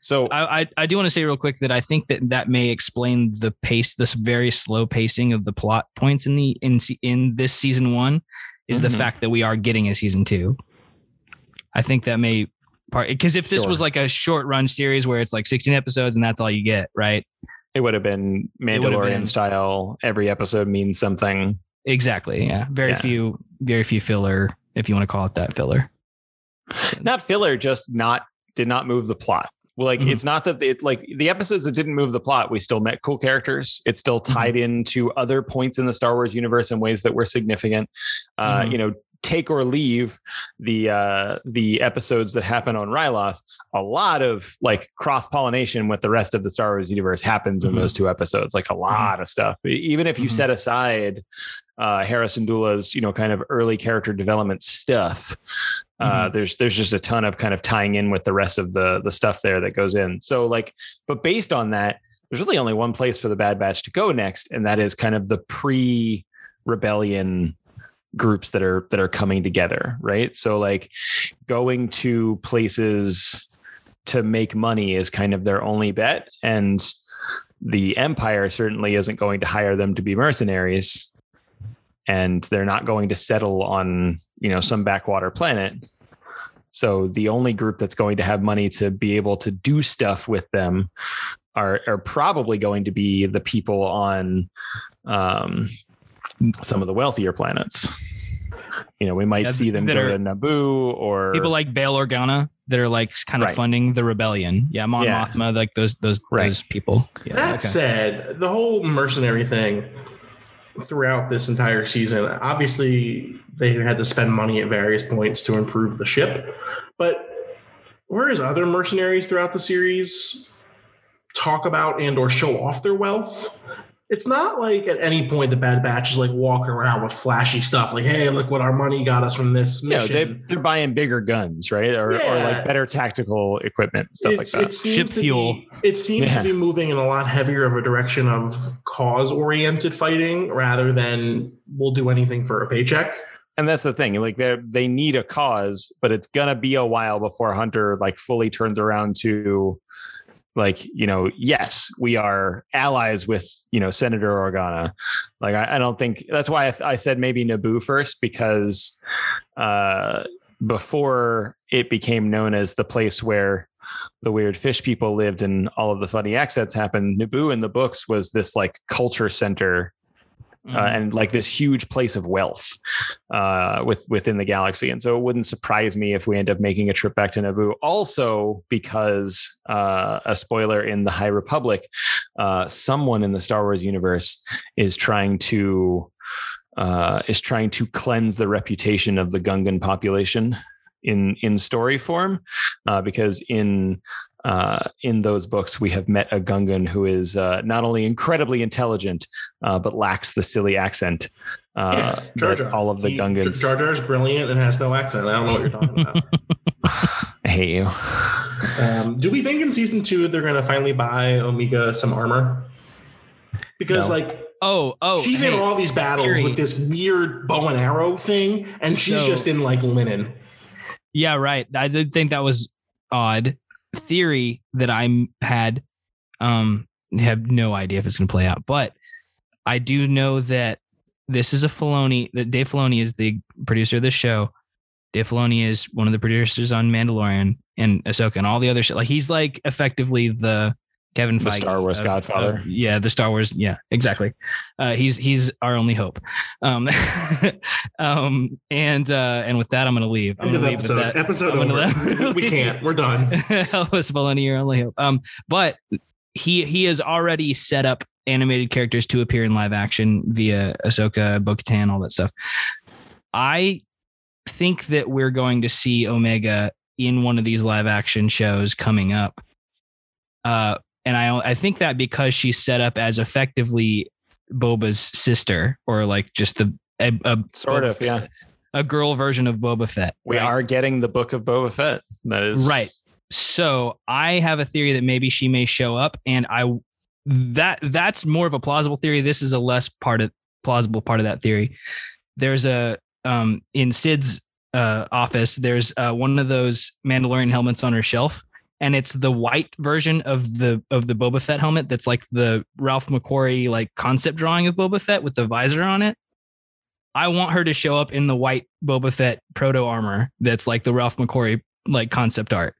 So I, I I do want to say real quick that I think that that may explain the pace, this very slow pacing of the plot points in the in in this season one, is Mhm. the fact that we are getting a season two. I think that may part because if this Sure. was like a short run series where it's like 16 episodes and that's all you get, right? It would have been would have Mandalorian been- style. Every episode means something. Exactly. Yeah. Very Yeah. few, very few filler, if you want to call it that filler. Not filler, just not did not move the plot. Well, like Mhm. it's not that it like the episodes that didn't move the plot, we still met cool characters. It's still tied into other points in the Star Wars universe in ways that were significant. Uh, Mhm. You know, take or leave the uh the episodes that happen on Ryloth, a lot of like cross pollination with the rest of the Star Wars universe happens in Mhm. those two episodes. Like a lot of stuff. Even if you Mhm. set aside uh Hera Syndulla's, you know, kind of early character development stuff. Uh, there's there's just a ton of kind of tying in with the rest of the the stuff there that goes in. So like, but based on that, there's really only one place for the Bad Batch to go next, and that is kind of the pre rebellion groups that are that are coming together, right? So like going to places to make money is kind of their only bet, and the Empire certainly isn't going to hire them to be mercenaries, and they're not going to settle on you know some backwater planet. So the only group that's going to have money to be able to do stuff with them are are probably going to be the people on um, some of the wealthier planets. You know, we might Yeah, see them go are- to Naboo or People like Bail Organa that are like kind of Right. funding the rebellion. Yeah, Mon Yeah. Mothma, like those those Right. those people. Yeah, that okay. said, the whole mercenary thing throughout this entire season, obviously they had to spend money at various points to improve the ship. But whereas other mercenaries throughout the series talk about and or show off their wealth, it's not like at any point the Bad Batch is like walking around with flashy stuff like, hey, look what our money got us from this mission. they, they're buying bigger guns, right? Or, or like better tactical equipment, stuff It's- like that. It seems Ship fuel. Be, it seems Yeah. to be moving in a lot heavier of a direction of cause-oriented fighting rather than we'll do anything for a paycheck. and that's the thing like they they need a cause but it's gonna be a while before hunter like fully turns around to like you know yes we are allies with you know senator organa. Like i, I don't think that's why I, I said maybe naboo first because uh before it became known as the place where the weird fish people lived and all of the funny accents happened naboo in the books was this like culture center uh, Mhm. and like this huge place of wealth uh, with within the galaxy. And so it wouldn't surprise me if we end up making a trip back to Naboo. Also, because uh, a spoiler in the High Republic, uh, someone in the Star Wars universe is trying to uh, is trying to cleanse the reputation of the Gungan population in in story form, uh, because in uh, in those books, we have met a Gungan who is uh, not only incredibly intelligent, uh, but lacks the silly accent. Uh, yeah, Jar Jar. all of the He- Gungans. Jar Jar is brilliant and has no accent. I don't know what you're talking about. I hate you. um, do we think in season two they're going to finally buy Omega some armor? Because No. like oh, oh, she's hey, in all these battles theory. with this weird bow and arrow thing, and she's So- just in like linen. Yeah, right. I did think that was odd. Theory that I had, um, have no idea if it's going to play out, but I do know that this is a Filoni. That Dave Filoni is the producer of this show. Dave Filoni is one of the producers on Mandalorian and Ahsoka and all the other shit. Like he's like effectively the Kevin The Feige Star Wars of- Godfather. of- yeah, the Star Wars. Yeah, exactly. Uh, he's he's our only hope. Um, um, and uh, and with that, I'm going to leave. I'm End of leave episode. that. Episode I'm over. we can't. We're done. Elvis Filoni, your only hope. Um, but he he has already set up animated characters to appear in live action via Ahsoka, Bo-Katan, all that stuff. I think that we're going to see Omega in one of these live action shows coming up. Uh, and I I think that because she's set up as effectively Boba's sister, or like just the a, a Sort Boba of, Fett- yeah. a girl version of Boba Fett. We right? are getting the book of Boba Fett. That is Right. So I have a theory that maybe she may show up, and I that that's more of a plausible theory. This is a less part of plausible part of that theory. There's a um in Cid's uh office, there's uh one of those Mandalorian helmets on her shelf, and it's the white version of the of the Boba Fett helmet that's like the Ralph McQuarrie like concept drawing of Boba Fett with the visor on it. I want her to show up in the white Boba Fett proto armor that's like the Ralph McQuarrie like concept art.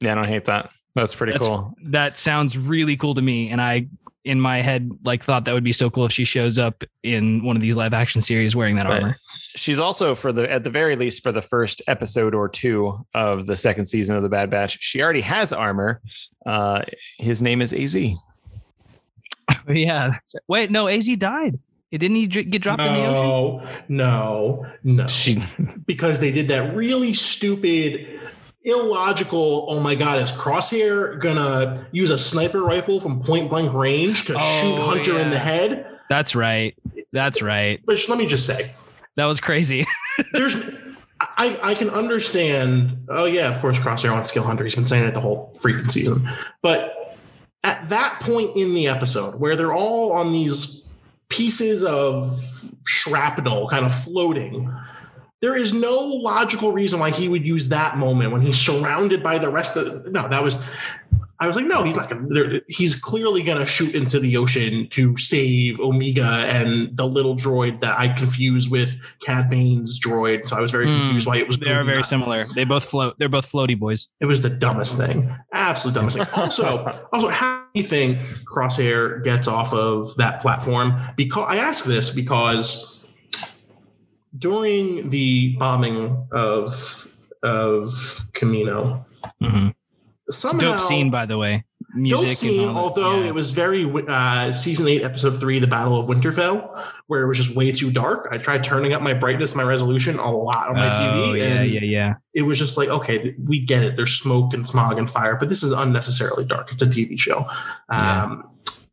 Yeah, I don't hate that. That's pretty That's- cool. That sounds really cool to me. And I, in my head, like thought that would be so cool if she shows up in one of these live action series wearing that Right. armor. She's also for the at the very least for the first episode or two of the second season of the Bad Batch. She already has armor. Uh, his name is Az. yeah. That's right. Wait, no, AZ died. Didn't he get dropped in the ocean? No, no, no. She, because they did that really stupid, illogical. Oh my god, is Crosshair gonna use a sniper rifle from point blank range to Oh, shoot Hunter in the head? That's right. That's right. But let me just say, That was crazy. there's. I, I can understand. Oh yeah, of course, Crosshair wants to kill Hunter. He's been saying it the whole freaking season. But at that point in the episode, where they're all on these pieces of shrapnel, kind of floating, there is no logical reason why he would use that moment when he's surrounded by the rest of. No, that was. I was like, no, he's not going to. He's clearly going to shoot into the ocean to save Omega and the little droid that I confused with Cad Bane's droid. So I was very Hmm. confused why it was. They are very similar. They both float. They're both floaty boys. It was the dumbest thing. Absolute dumbest thing. Also, also, how do you think Crosshair gets off of that platform? Because I ask this because during the bombing of of Kamino, hmm somehow Dope scene, by the way. Music. dope scene, although Yeah. it was very uh, season eight, episode three, the Battle of Winterfell, where it was just way too dark. I tried turning up my brightness, my resolution a lot on my Oh, TV, yeah, and yeah, yeah. it was just like, okay, we get it. There's smoke and smog and fire, but this is unnecessarily dark. It's a TV show. Yeah. Um,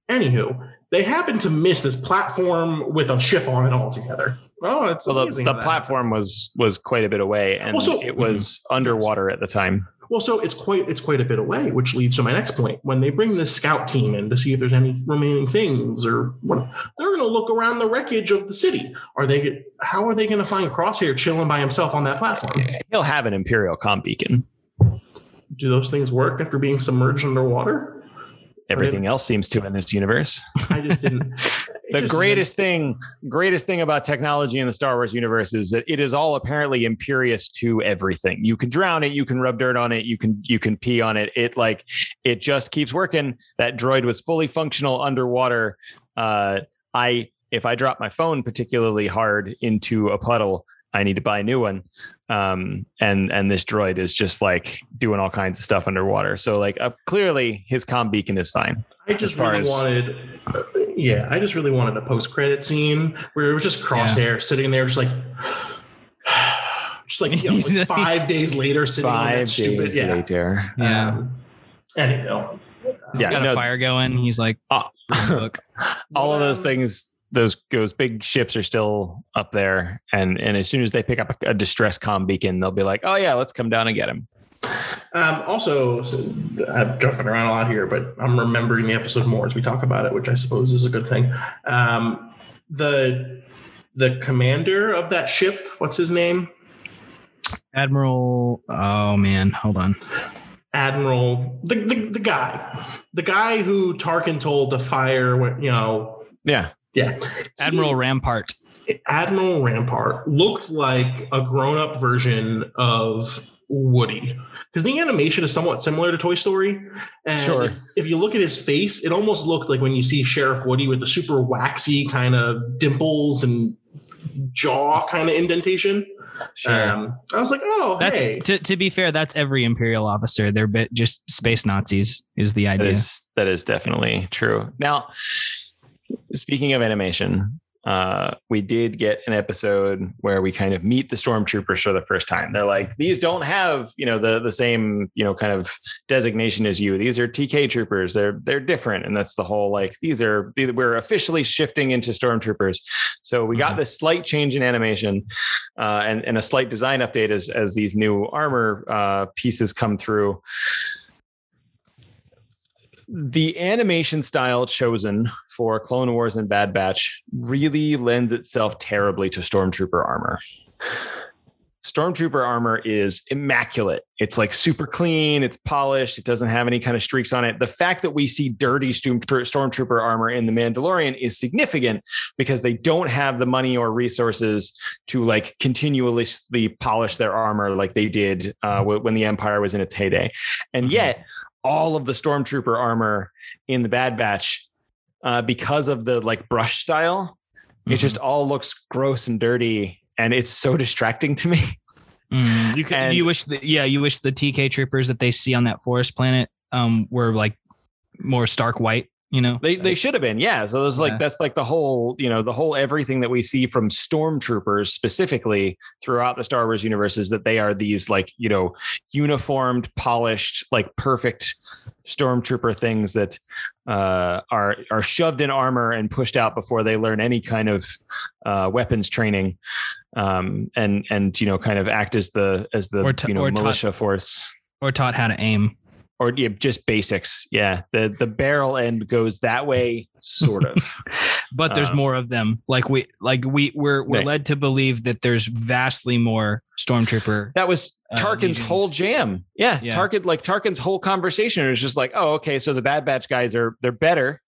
anywho, they happen to miss this platform with a ship on it altogether. Oh, it's well, the, amazing. the how that platform was was quite a bit away, and Well, so- it was mhm. underwater at the time. Well, so it's quite it's quite a bit away, which leads to my next point. When they bring this scout team in to see if there's any remaining things or what, they're going to look around the wreckage of the city. Are they? How are they going to find Crosshair chilling by himself on that platform? He'll have an Imperial comm beacon. Do those things work after being submerged underwater? Everything else seems to in this universe. I just didn't. the just greatest thing greatest thing about technology in the star wars universe is that it is all apparently imperious to everything. You can drown it you can rub dirt on it you can you can pee on it. It like it just keeps working. That droid was fully functional underwater. Uh i if i drop my phone particularly hard into a puddle i need to buy a new one um and and this droid is just like doing all kinds of stuff underwater so like uh, clearly his comm beacon is fine I just far really as- wanted, uh, yeah, I just really wanted a post credit scene where it was just Crosshair sitting there, just like, just like, you know, like five days later, sitting on that five stupid, days yeah. later Yeah. Um, anyhow, He's yeah got no, a fire going. He's like, Uh, book. all of those things those those big ships are still up there and and as soon as they pick up a, a distress com beacon they'll be like oh yeah let's come down and get him Um, also, so I'm jumping around a lot here, but I'm remembering the episode more as we talk about it, which I suppose is a good thing. Um, the the commander of that ship, what's his name? Admiral. Oh man, hold on. Admiral, the, the the guy, the guy who Tarkin told to fire. You know, yeah yeah, Admiral He- Rampart. Admiral Rampart looked like a grown up version of Woody because the animation is somewhat similar to Toy Story. And Sure. if, if you look at his face, it almost looked like when you see Sheriff Woody with the super waxy kind of dimples and jaw kind of indentation. Um, I was like, oh, That's hey. to, to be fair. That's every Imperial officer. They're bit just space Nazis. Is the idea? is that is definitely true now speaking of animation uh, we did get an episode where we kind of meet the stormtroopers for the first time. They're like, these don't have, you know, the the same, you know, kind of designation as you. These are TK troopers. They're they're different, and that's the whole like these are we're officially shifting into stormtroopers. So we got Mhm. this slight change in animation uh, and and a slight design update as as these new armor uh, pieces come through the animation style chosen for Clone Wars and Bad Batch really lends itself terribly to Stormtrooper armor. Stormtrooper armor is immaculate. It's like super clean, it's polished, it doesn't have any kind of streaks on it. The fact that we see dirty Stormtrooper armor in The Mandalorian is significant because they don't have the money or resources to like continuously polish their armor like they did uh, when the Empire was in its heyday. And Mhm. yet, all of the stormtrooper armor in the Bad Batch, uh, because of the like brush style, it just all looks gross and dirty, and it's so distracting to me. Mm, you, could, And- you wish that yeah, you wish the TK troopers that they see on that forest planet um were like more stark white You know, They they should have been, yeah. So it's like Yeah. that's like the whole, you know, the whole everything that we see from stormtroopers specifically throughout the Star Wars universe is that they are these like, you know, uniformed, polished, like perfect stormtrooper things that uh, are are shoved in armor and pushed out before they learn any kind of uh, weapons training, um, and and you know, kind of act as the as the Or t- you know militia force or taught how to aim. Or yeah, just basics. Yeah, the the barrel end goes that way, sort of. But there's Um, more of them. Like we, like we, we're we're Right. led to believe that there's vastly more stormtrooper. that was Uh, Tarkin's legions. whole jam. Yeah, Yeah. Tarkin like Tarkin's whole conversation is just like, oh, okay, so the Bad Batch guys are they're better.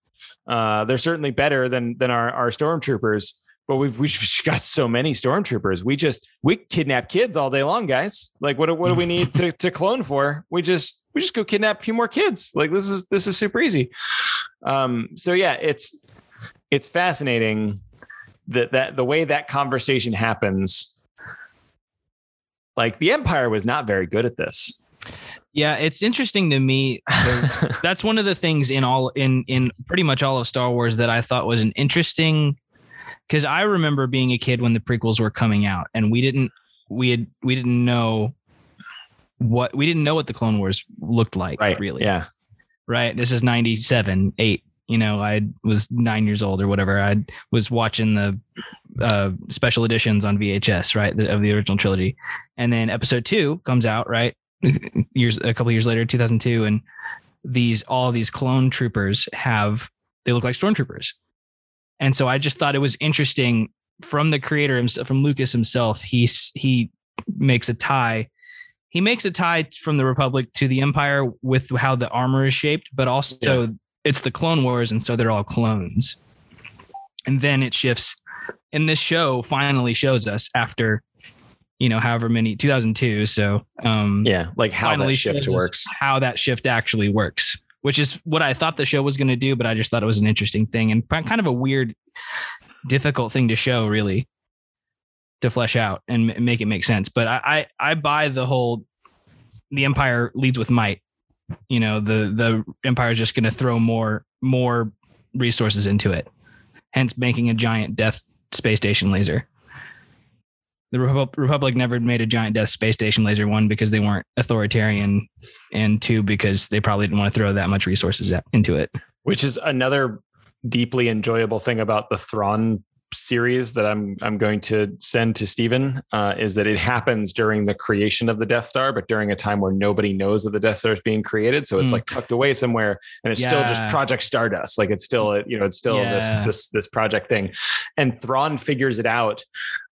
Uh, they're certainly better than than our our stormtroopers. But we've we've got so many stormtroopers. We just we kidnap kids all day long, guys. Like, what do- what do we need to to clone for? We just we just go kidnap a few more kids. Like this is this is super easy. Um, so yeah, it's it's fascinating that that the way that conversation happens. Like the Empire was not very good at this. Yeah, it's interesting to me. that's one of the things in all in in pretty much all of Star Wars that I thought was an interesting because I remember being a kid when the prequels were coming out and we didn't we had we didn't know what we didn't know what the Clone Wars looked like Right. really. Yeah. Right. This is 97, 8. You know, I was 9 years old or whatever. I was watching the uh special editions on VHS, right, the, of the original trilogy. And then episode 2 comes out, right? years a couple years later 2002 and these all these clone troopers have they look like stormtroopers and so i just thought it was interesting from the creator himself from lucas himself he he makes a tie he makes a tie from the republic to the empire with how the armor is shaped but also it's the clone wars and so they're all clones and then it shifts and this show finally shows us after you know however many 2002 so um Yeah. Like how that shift works. how that shift actually works, which is what I thought the show was going to do, but I just thought it was an interesting thing and kind of a weird, difficult thing to show, really, to flesh out and make it make sense. But I, I, I buy the whole the empire leads with might. You know, the the empire is just going to throw more more resources into it, hence making a giant death space station laser. The Repu- Republic never made a giant death space station laser one because they weren't authoritarian, and two because they probably didn't want to throw that much resources into it. which is another deeply enjoyable thing about the Thrawn series that I'm I'm going to send to Stephen uh, is that it happens during the creation of the Death Star, but during a time where nobody knows that the Death Star is being created. So it's Mm. like tucked away somewhere, and it's still just Project Stardust. Like it's still you know it's still this this this project thing, and Thrawn figures it out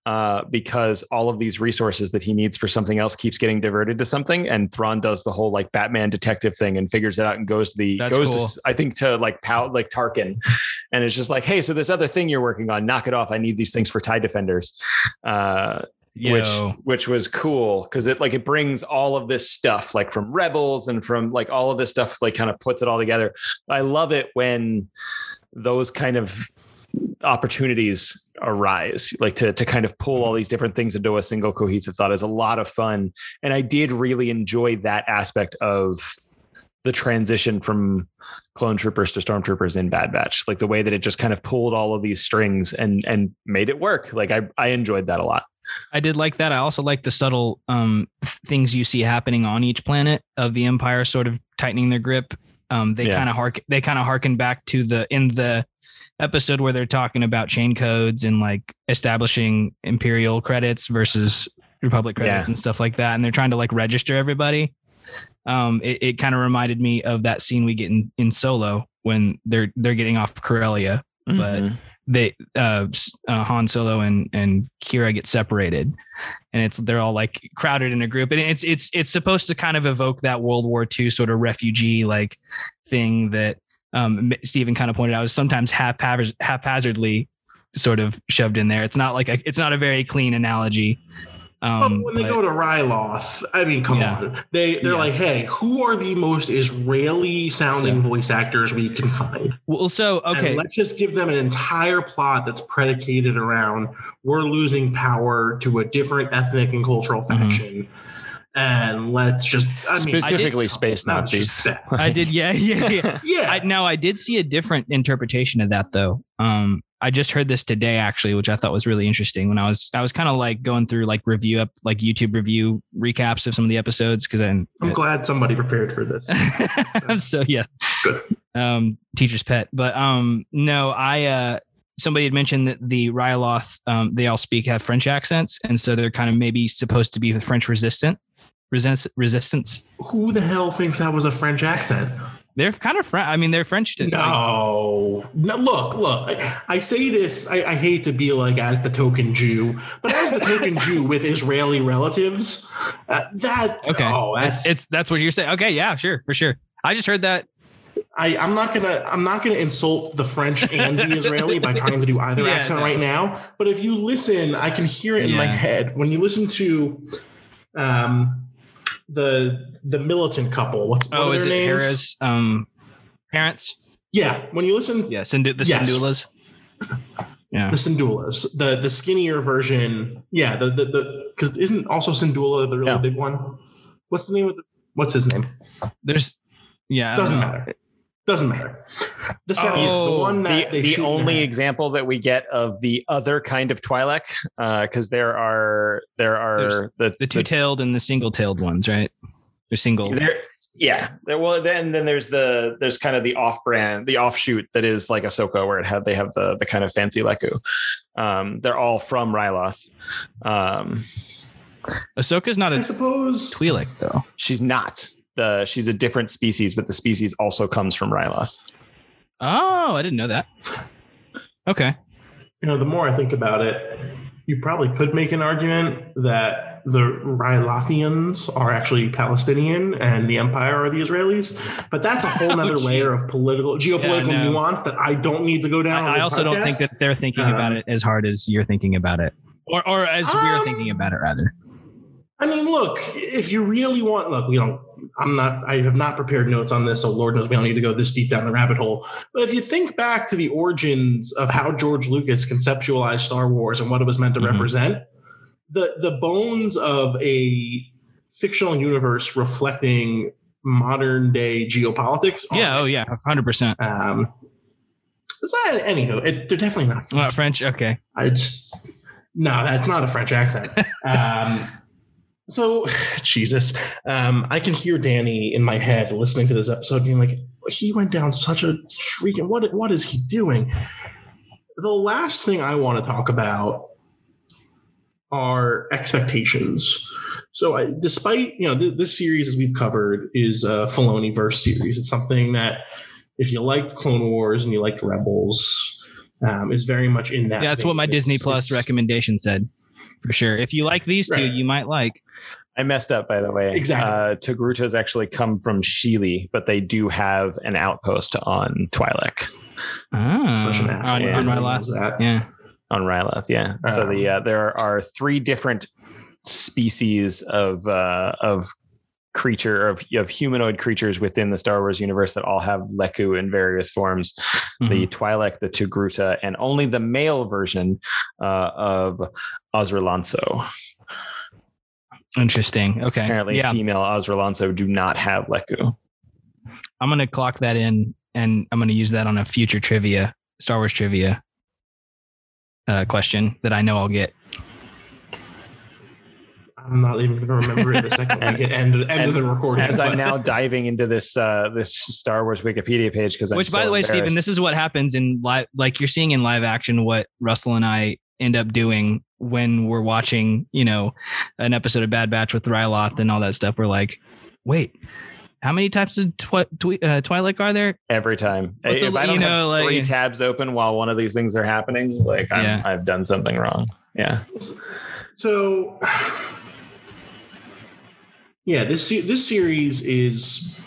uh, because all of these resources that he needs for something else keeps getting diverted to something. And Thrawn does the whole like Batman detective thing and figures it out and goes to the That's goes cool. to I think to like Pal like Tarkin, and it's just like, hey, so this other thing you're working on, knock it off. I need these things for Tie Defenders. Uh, which which was cool because it like it brings all of this stuff like from rebels and from like all of this stuff like kind of puts it all together i love it when those kind of opportunities arise like to to kind of pull all these different things into a single cohesive thought is a lot of fun and i did really enjoy that aspect of the transition from clone troopers to stormtroopers in bad batch like the way that it just kind of pulled all of these strings and and made it work like i i enjoyed that a lot I did like that. I also like the subtle um, things you see happening on each planet of the Empire, sort of tightening their grip. Um, they Yeah. kind of hark. They kind of harken back to the in the episode where they're talking about chain codes and like establishing Imperial credits versus Republic credits Yeah. and stuff like that. And they're trying to like register everybody. Um, it, it kind of reminded me of that scene we get in, in Solo when they're they're getting off Corellia But- Mhm. they uh, uh Han Solo and and Qi'ra get separated, and it's they're all like crowded in a group, and it's it's it's supposed to kind of evoke that World War II sort of refugee like thing that um Stephen kind of pointed out is sometimes haphazard, haphazardly sort of shoved in there. It's not like a, it's not a very clean analogy. Well, Um, when they but- go to Ryloth, I mean, come Yeah. on. They they're Yeah. like, hey, who are the most Israeli sounding So- voice actors we can find? well, so And okay, let's just give them an entire plot that's predicated around we're losing power to a different ethnic and cultural Mm-hmm. And let's just I mean Specifically, space that was Nazis. I did, yeah, yeah, yeah. yeah. I, now I did see a different interpretation of that though. Um, I just heard this today actually, which I thought was really interesting. When I was I was kind of like going through like review up like YouTube review recaps of some of the episodes because I'm I'm glad somebody prepared for this. so yeah, Good. Um, teacher's pet, but um, no, I uh, somebody had mentioned that the Ryloth um, they all speak have French accents, and so they're kind of maybe supposed to be French resistant, resist resistance. Who the hell thinks that was a French accent? They're kind of French. I mean, they're French. To, like- No, no. Look, look. I, I say this. I, I hate to be like as the token Jew, but as the token Jew with Israeli relatives, uh, that okay, Oh, that's that's it's that's what you're saying. Okay, yeah, sure, for sure. I just heard that. I, I'm not gonna I'm not gonna insult the French and the Israeli by trying to do either Yeah, accent no. right now. But if you listen, I can hear it in my head when you listen to um the the militant couple. What's what Oh, is it names? Hera's um, parents? Yeah, when you listen, Yeah, Sindu- the Yes. Syndullas. Yeah. the Sindulas, the the skinnier version. Yeah, the the the because isn't also Syndulla the really Yeah. big one? What's the name of the, What's his name? There's yeah. Doesn't matter. Doesn't matter. The seventh, Oh, the one the, that they the shoot only head. example that we get of the other kind of Twi'lek, because there are there are There's the The two-tailed and the single-tailed ones, right? They're single. There, yeah. Well, then then there's the there's kind of the off-brand, the offshoot that is like Ahsoka, where it had they have the the kind of fancy Leku. Um, they're all from Ryloth. Um, Ahsoka's not a I suppose. Twi'lek though. she's not the she's a different species, but the species also comes from Ryloth. Oh, I didn't know that. Okay. you know, the more I think about it, you probably could make an argument that the Rylothians are actually Palestinian and the Empire are the Israelis. But that's a whole Oh, nother layer of political, geopolitical Yeah, no. nuance that I don't need to go down. I, on I this also don't think that they're thinking about Um, it as hard as you're thinking about it, or or as we're Um, thinking about it rather. I mean, look, if you really want, look, we don't. I'm not. I have not prepared notes on this, so Lord knows we don't need to go this deep down the rabbit hole. But if you think back to the origins of how George Lucas conceptualized Star Wars and what it was meant to Mhm. represent, the the bones of a fictional universe reflecting modern day geopolitics. are Yeah. Oh yeah. Hundred percent. Um, so, anywho, it, they're definitely not. Uh, French. Okay. I just no, that's not a French accent. um, so Jesus, um, I can hear Danny in my head listening to this episode, being like, he went down such a freaking what? What is he doing? The last thing I want to talk about are expectations. So, I, despite you know th- this series, as we've covered, is a Filoni verse series. It's something that if you liked Clone Wars and you liked Rebels, um, is very much in that. Yeah, that's what my Disney It's- Plus it's- recommendation said. For sure. If you like these two, Right. you might like. I messed up, by the way. Exactly. Uh, Togrutas actually come from Shili, but they do have an outpost on Twi'lek, Ah, Such an asshole. on, Yeah. on my Everyone last. knows that. Yeah. on Ryloth. Yeah. so the Um, uh, there are three different species of uh, of creature of, of humanoid creatures within the Star Wars universe that all have Leku in various forms. The Mhm. Twi'lek, the Togruta, and only the male version uh, of Osrilanso. Interesting. Okay. Apparently, yeah. female Osrilanso do not have Leku. I'm gonna clock that in, and I'm gonna use that on a future trivia, Star Wars trivia uh, question that I know I'll get. I'm not even going to remember it the second we get end, end of the recording. As I'm now diving into this uh, this Star Wars Wikipedia page because Which, by the way, Stephen, this is what happens in live. Like you're seeing in live action, what Russell and I end up doing when we're watching, you know, an episode of Bad Batch with Ryloth and all that stuff. We're like, wait, how many types of twi- twi- uh, Twilight are there? every time. What's if the- I don't you know, have like- three tabs open while one of these things are happening, like I'm, Yeah. I've done something wrong. Yeah. So, yeah, this this series is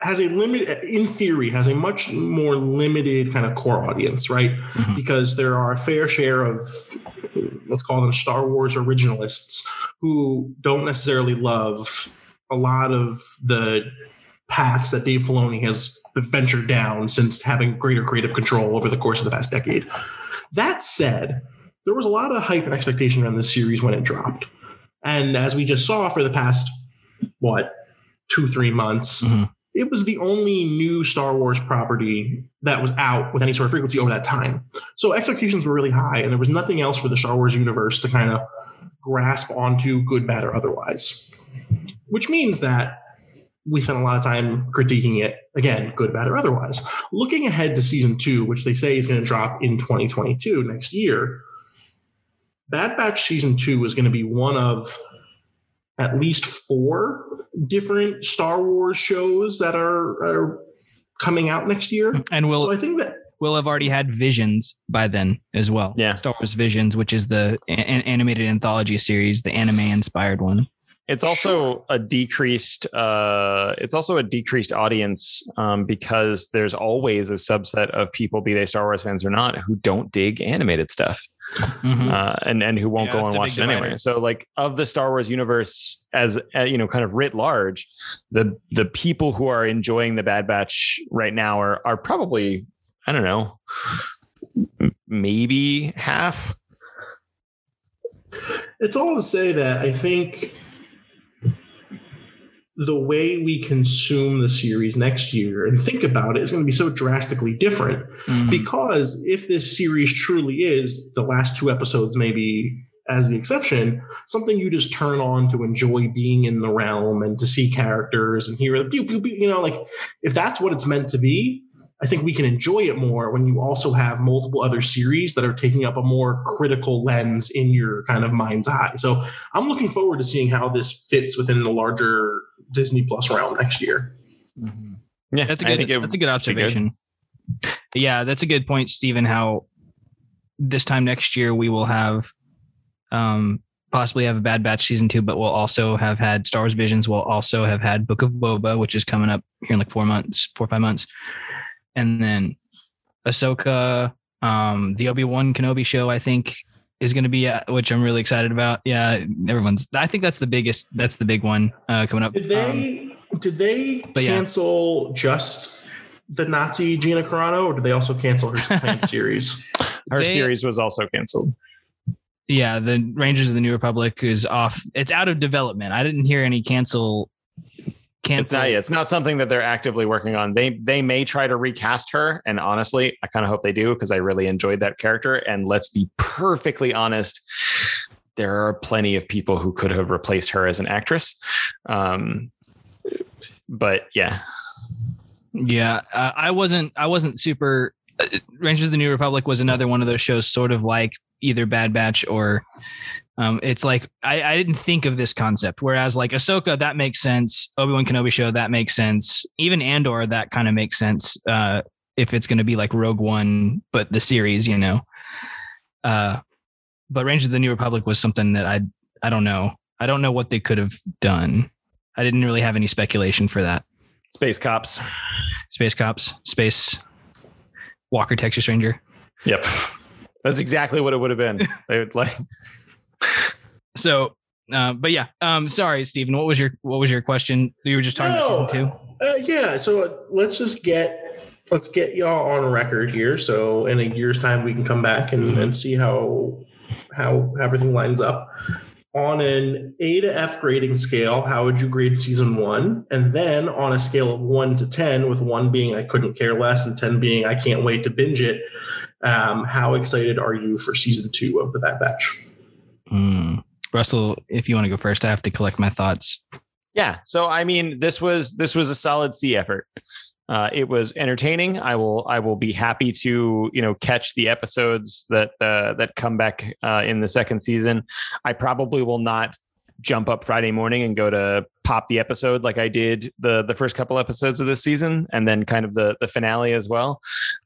has a limit in theory has a much more limited kind of core audience, right? Mhm. Because there are a fair share of let's call them Star Wars originalists who don't necessarily love a lot of the paths that Dave Filoni has ventured down since having greater creative control over the course of the past decade. That said, there was a lot of hype and expectation around this series when it dropped. And as we just saw for the past, what, two, three months, Mhm. it was the only new Star Wars property that was out with any sort of frequency over that time. So expectations were really high, and there was nothing else for the Star Wars universe to kind of grasp onto, good, bad, or otherwise. Which means that we spent a lot of time critiquing it again, good, bad, or otherwise. Looking ahead to season two, which they say is going to drop in 2022 next year, Bad Batch season two is going to be one of at least four different Star Wars shows that are, are coming out next year. And So we'll I think that we'll have already had Visions by then as well. Yeah. Star Wars Visions, which is the an animated anthology series, the anime inspired one. It's also a decreased. Uh, it's also a decreased audience um, because there's always a subset of people, be they Star Wars fans or not, who don't dig animated stuff, Mhm. uh, and and who won't Yeah, go and watch it big anyway. So, like of the Star Wars universe, as uh, you know, kind of writ large, the the people who are enjoying the Bad Batch right now are are probably I don't know, maybe half. it's all to say that I think the way we consume the series next year and think about it is going to be so drastically different Mhm. because if this series truly is the last two episodes maybe as the exception something you just turn on to enjoy being in the realm and to see characters and hear the pew pew pew you know like if that's what it's meant to be I think we can enjoy it more when you also have multiple other series that are taking up a more critical lens in your kind of mind's eye. So I'm looking forward to seeing how this fits within the larger Disney Plus realm next year. Yeah, That's a I good. it that's a good be observation. Yeah, that's a good point, Stephen. How this time next year we will have, um, possibly have a Bad Batch season two, but we'll also have had Star Wars Visions. We'll also have had Book of Boba, which is coming up here in like four months, four or five months, and then Ahsoka, um, the Obi Wan Kenobi show. I think is going to be, uh, which I'm really excited about. Yeah, everyone's. I think that's the biggest. That's the big one uh, coming up. Did Um, they did they but yeah. cancel just the Nazi Gina Carano or did they also cancel her planned series? Her They- series was also canceled. Yeah, the Rangers of the New Republic is off. It's out of development. I didn't hear any cancel. Cancel. It's not. It's not something that they're actively working on. They they may try to recast her, and honestly, I kind of hope they do because I really enjoyed that character. And let's be perfectly honest, there are plenty of people who could have replaced her as an actress. Um, but yeah, Yeah, uh, I wasn't. I wasn't super. Uh, Rangers of the New Republic was another one of those shows, sort of like either Bad Batch or. Um, it's like I, I didn't think of this concept. Whereas like Ahsoka, that makes sense. Obi Wan Kenobi show, that makes sense. Even Andor, that kind of makes sense. Uh, if it's going to be like Rogue One, but the series, you know. Uh, but Rangers of the New Republic was something that I I don't know. I don't know what they could have done. I didn't really have any speculation for that. space cops. Space Cops, Space Walker, Texas Ranger. Yep, that's exactly what it would have been. They would like. So, uh, but yeah, um, sorry, Stephen. What was your what was your question? You were just talking about season two. Uh, yeah, so let's just get let's get y'all on record here. So in a year's time, we can come back and, Mhm. and see how how everything lines up. On an A to F grading scale, how would you grade season one? And then on a scale of one to ten, with one being I couldn't care less and ten being I can't wait to binge it, um, how excited are you for season two of the Bad Batch? Hmm. Russell, if you want to go first, I have to collect my thoughts. Yeah. So I mean, this was this was a solid C effort. Uh, it was entertaining. I will I will be happy to you know catch the episodes that uh, that come back uh, in the second season. I probably will not jump up Friday morning and go to pop the episode like I did the the first couple episodes of this season, and then kind of the the finale as well.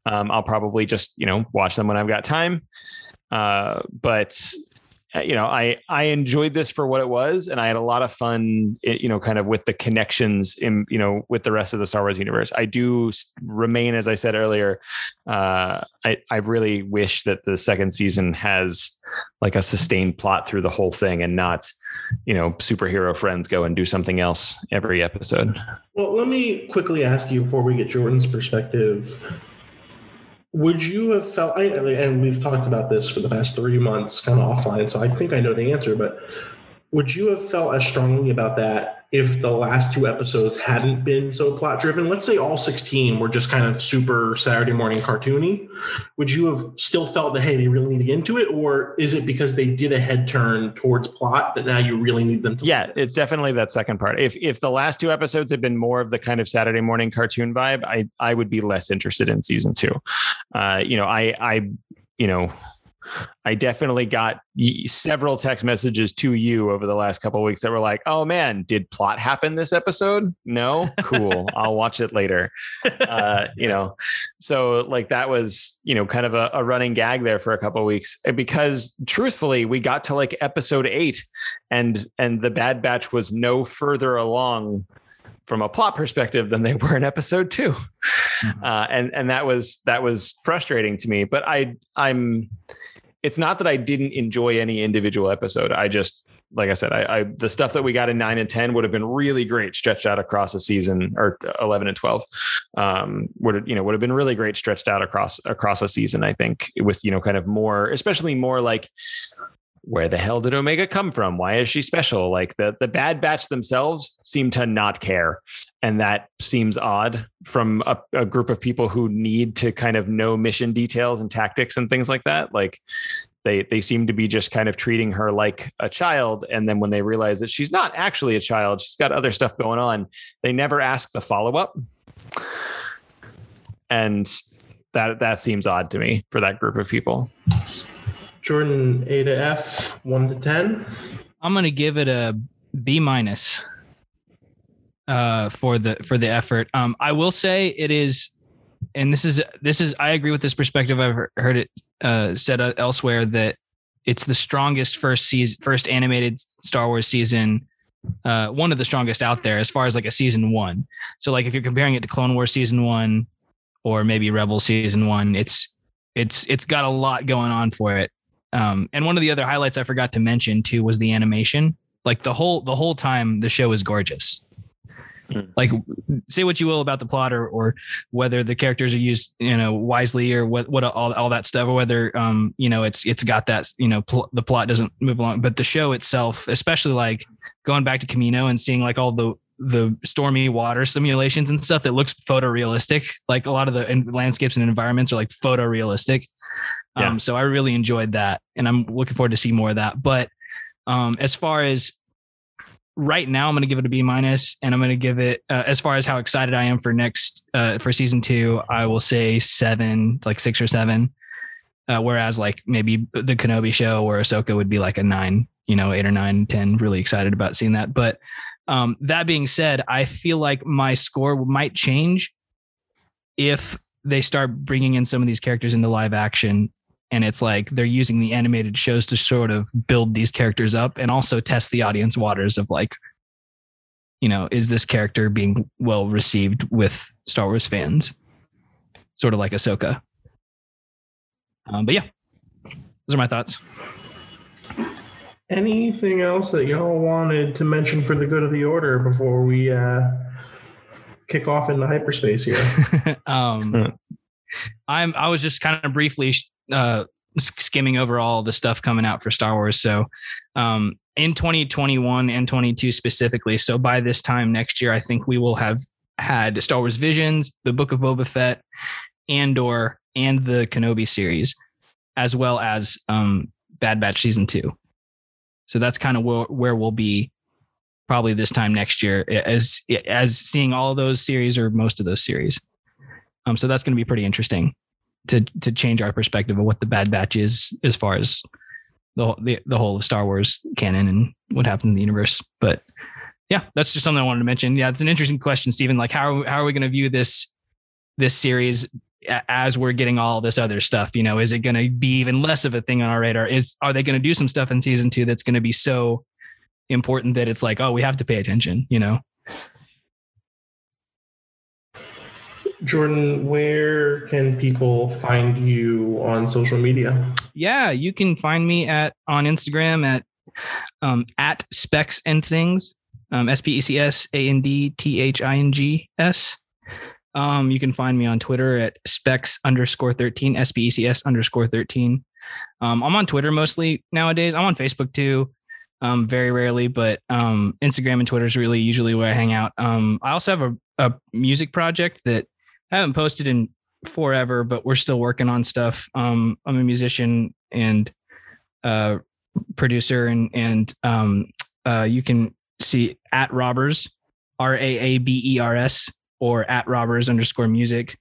Um, I'll probably just you know watch them when I've got time. Uh, but you know, I I enjoyed this for what it was, and I had a lot of fun, you know, kind of with the connections in, you know, with the rest of the Star Wars universe. I do remain, as I said earlier, uh, I I really wish that the second season has like a sustained plot through the whole thing, and not, you know, superhero friends go and do something else every episode. Well, let me quickly ask you before we get Jordan's perspective. Would you have felt, I, and we've talked about this for the past three months, kind of offline, so I think I know the answer, but would you have felt as strongly about that if the last two episodes hadn't been so plot driven? Let's say all 16 were just kind of super Saturday morning cartoony. Would you have still felt that, hey, they really need to get into it? Or is it because they did a head turn towards plot that now you really need them to? Yeah, it's definitely that second part. If if the last two episodes had been more of the kind of Saturday morning cartoon vibe, I I would be less interested in season two. Uh, you know, I I you know I definitely got several text messages to you over the last couple weeks that were like, "Oh man, did plot happen this episode? No, cool. I'll watch it later." Uh, you know, so like that was you know kind of a, a running gag there for a couple weeks because truthfully, we got to like episode eight, and and the Bad Batch was no further along from a plot perspective than they were in episode 2 mm-hmm. uh, and and that was that was frustrating to me. But I I'm it's not that I didn't enjoy any individual episode. I just, like I said, I, I, the stuff that we got in nine and ten would have been really great stretched out across a season, or eleven and twelve, um, would you know would have been really great stretched out across across a season. I think with you know kind of more, especially more like where the hell did Omega come from? Why is she special? Like the the Bad Batch themselves seem to not care, and that seems odd from a, a, group of people who need to kind of know mission details and tactics and things like that. Like they they seem to be just kind of treating her like a child, and then when they realize that she's not actually a child, she's got other stuff going on. They never ask the follow up, and that that seems odd to me for that group of people. Jordan, A to F, one to ten. I'm gonna give it a B minus uh, for the for the effort. Um, I will say it is, and this is this is I agree with this perspective. I've heard it uh, said elsewhere that it's the strongest first season, first animated Star Wars season, uh, one of the strongest out there as far as like a season one. So like if you're comparing it to Clone Wars season one, or maybe Rebel season one, it's it's it's got a lot going on for it. Um, and one of the other highlights I forgot to mention too was the animation. Like the whole the whole time, the show is gorgeous. Hmm. Like, say what you will about the plot or or whether the characters are used, you know, wisely or what what all, all that stuff, or whether um you know it's it's got that you know pl- the plot doesn't move along, but the show itself, especially like going back to Kamino and seeing like all the the stormy water simulations and stuff that looks photorealistic. Like a lot of the landscapes and environments are like photorealistic. Yeah. Um, so I really enjoyed that, and I'm looking forward to see more of that. But um, as far as right now, I'm going to give it a B minus, and I'm going to give it uh, as far as how excited I am for next uh, for season two. I will say seven, like six or seven. Uh, whereas like maybe the Kenobi show or Ahsoka would be like a nine, you know, eight or nine, ten. Really excited about seeing that. But um, that being said, I feel like my score might change if they start bringing in some of these characters into live action and it's like they're using the animated shows to sort of build these characters up and also test the audience waters of like you know is this character being well received with star wars fans? Sort of like ahsoka. Um, but yeah those are my thoughts. Anything else that y'all wanted to mention for the good of the order before we uh kick off into hyperspace here? Um I'm I was just kind of briefly uh, skimming over all the stuff coming out for Star Wars. So, um, in 2021 and 22 specifically, so by this time next year, I think we will have had Star Wars Visions, the Book of Boba Fett, Andor, and the Kenobi series, as well as um, Bad Batch season two. So that's kind of where, where we'll be probably this time next year as as seeing all those series or most of those series. Um, so that's going to be pretty interesting to to change our perspective of what the Bad Batch is as far as the the, the whole of Star Wars canon and what happened in the universe. But yeah, that's just something I wanted to mention. Yeah, it's an interesting question, Stephen. Like, how how are we going to view this this series as we're getting all this other stuff? You know, is it going to be even less of a thing on our radar? Is are they going to do some stuff in season two that's going to be so important that it's like, oh, we have to pay attention? You know. Jordan, where can people find you on social media? Yeah, you can find me at on Instagram at um, at specs and things. Um, S P E C S A N D T H I N G S. Um, you can find me on Twitter at specs underscore 13, S P E C S underscore 13. Um, I'm on Twitter mostly nowadays. I'm on Facebook too. um, very rarely, but um, Instagram and Twitter is really usually where I hang out. Um, I also have a, a music project that I haven't posted in forever, but we're still working on stuff. Um, I'm a musician and uh, producer, and and um, uh, you can see at Raabers, R A A B E R S, or at Raabers underscore music,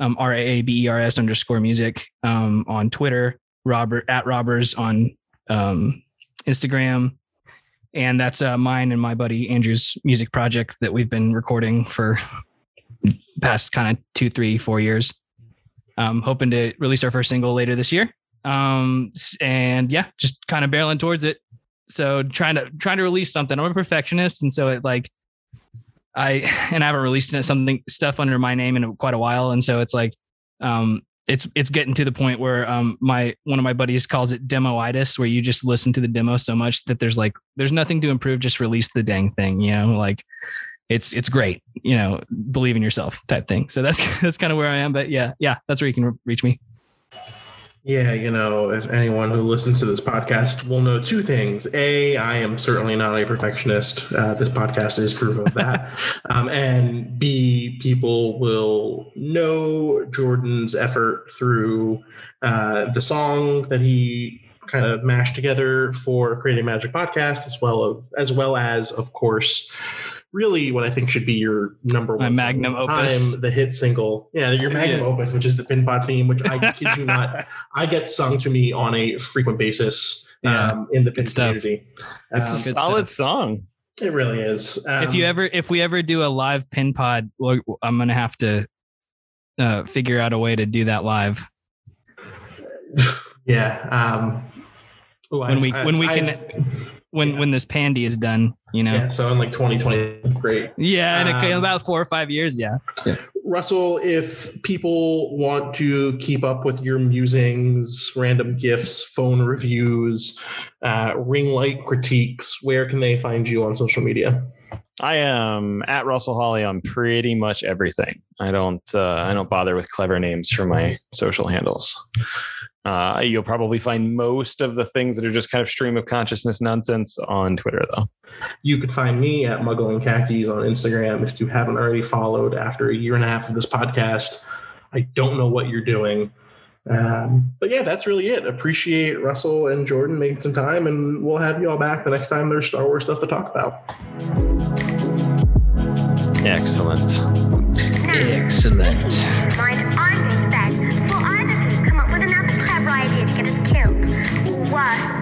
um, R A A B E R S underscore music um, on Twitter, Robert at Raabers on um, Instagram. And that's uh, mine and my buddy Andrew's music project that we've been recording for past kind of two, three, four years. Um, hoping to release our first single later this year. Um, and yeah, just kind of barreling towards it. So trying to trying to release something. I'm a perfectionist, and so it like I and I haven't released something stuff under my name in quite a while, and so it's like um, it's it's getting to the point where um my one of my buddies calls it demoitis, where you just listen to the demo so much that there's like there's nothing to improve, just release the dang thing, you know, like it's it's great, you know, believe in yourself type thing. So that's that's kind of where I am, but yeah, yeah, that's where you can reach me. Yeah, you know, if anyone who listens to this podcast will know two things. A, I am certainly not a perfectionist. Uh, this podcast is proof of that. um, and B, people will know Jordan's effort through uh, the song that he kind of mashed together for creating Magic Podcast, as well as as well as, of course, really what I think should be your number one My magnum opus. time, the hit single. Yeah, your magnum Yeah. opus, which is the Pin Pod theme, which I kid you not, I get sung to me on a frequent basis Yeah, um, in the pin community. It's Um, a solid song. it really is. Um, if you ever if we ever do a live pin pod, I'm gonna have to uh, figure out a way to do that live yeah. Um, oh, when we I've- when we I've- can when yeah. when this pandy is done. You know. Yeah, so in like 2020, great. Yeah, in, a, in Um, about four or five years. Yeah. Russell, if people want to keep up with your musings, random gifts, phone reviews, uh, ring light critiques, where can they find you on social media? I am at Russell Holly on pretty much everything. I don't uh, I don't bother with clever names for my social handles. Uh, you'll probably find most of the things that are just kind of stream of consciousness nonsense on Twitter, though. You could find me at Muggle and Khakis on Instagram if you haven't already followed after a year and a half of this podcast. I don't know what you're doing. Um, but yeah, that's really it. Appreciate Russell and Jordan making some time, and we'll have you all back the next time there's Star Wars stuff to talk about. Excellent. Excellent. は。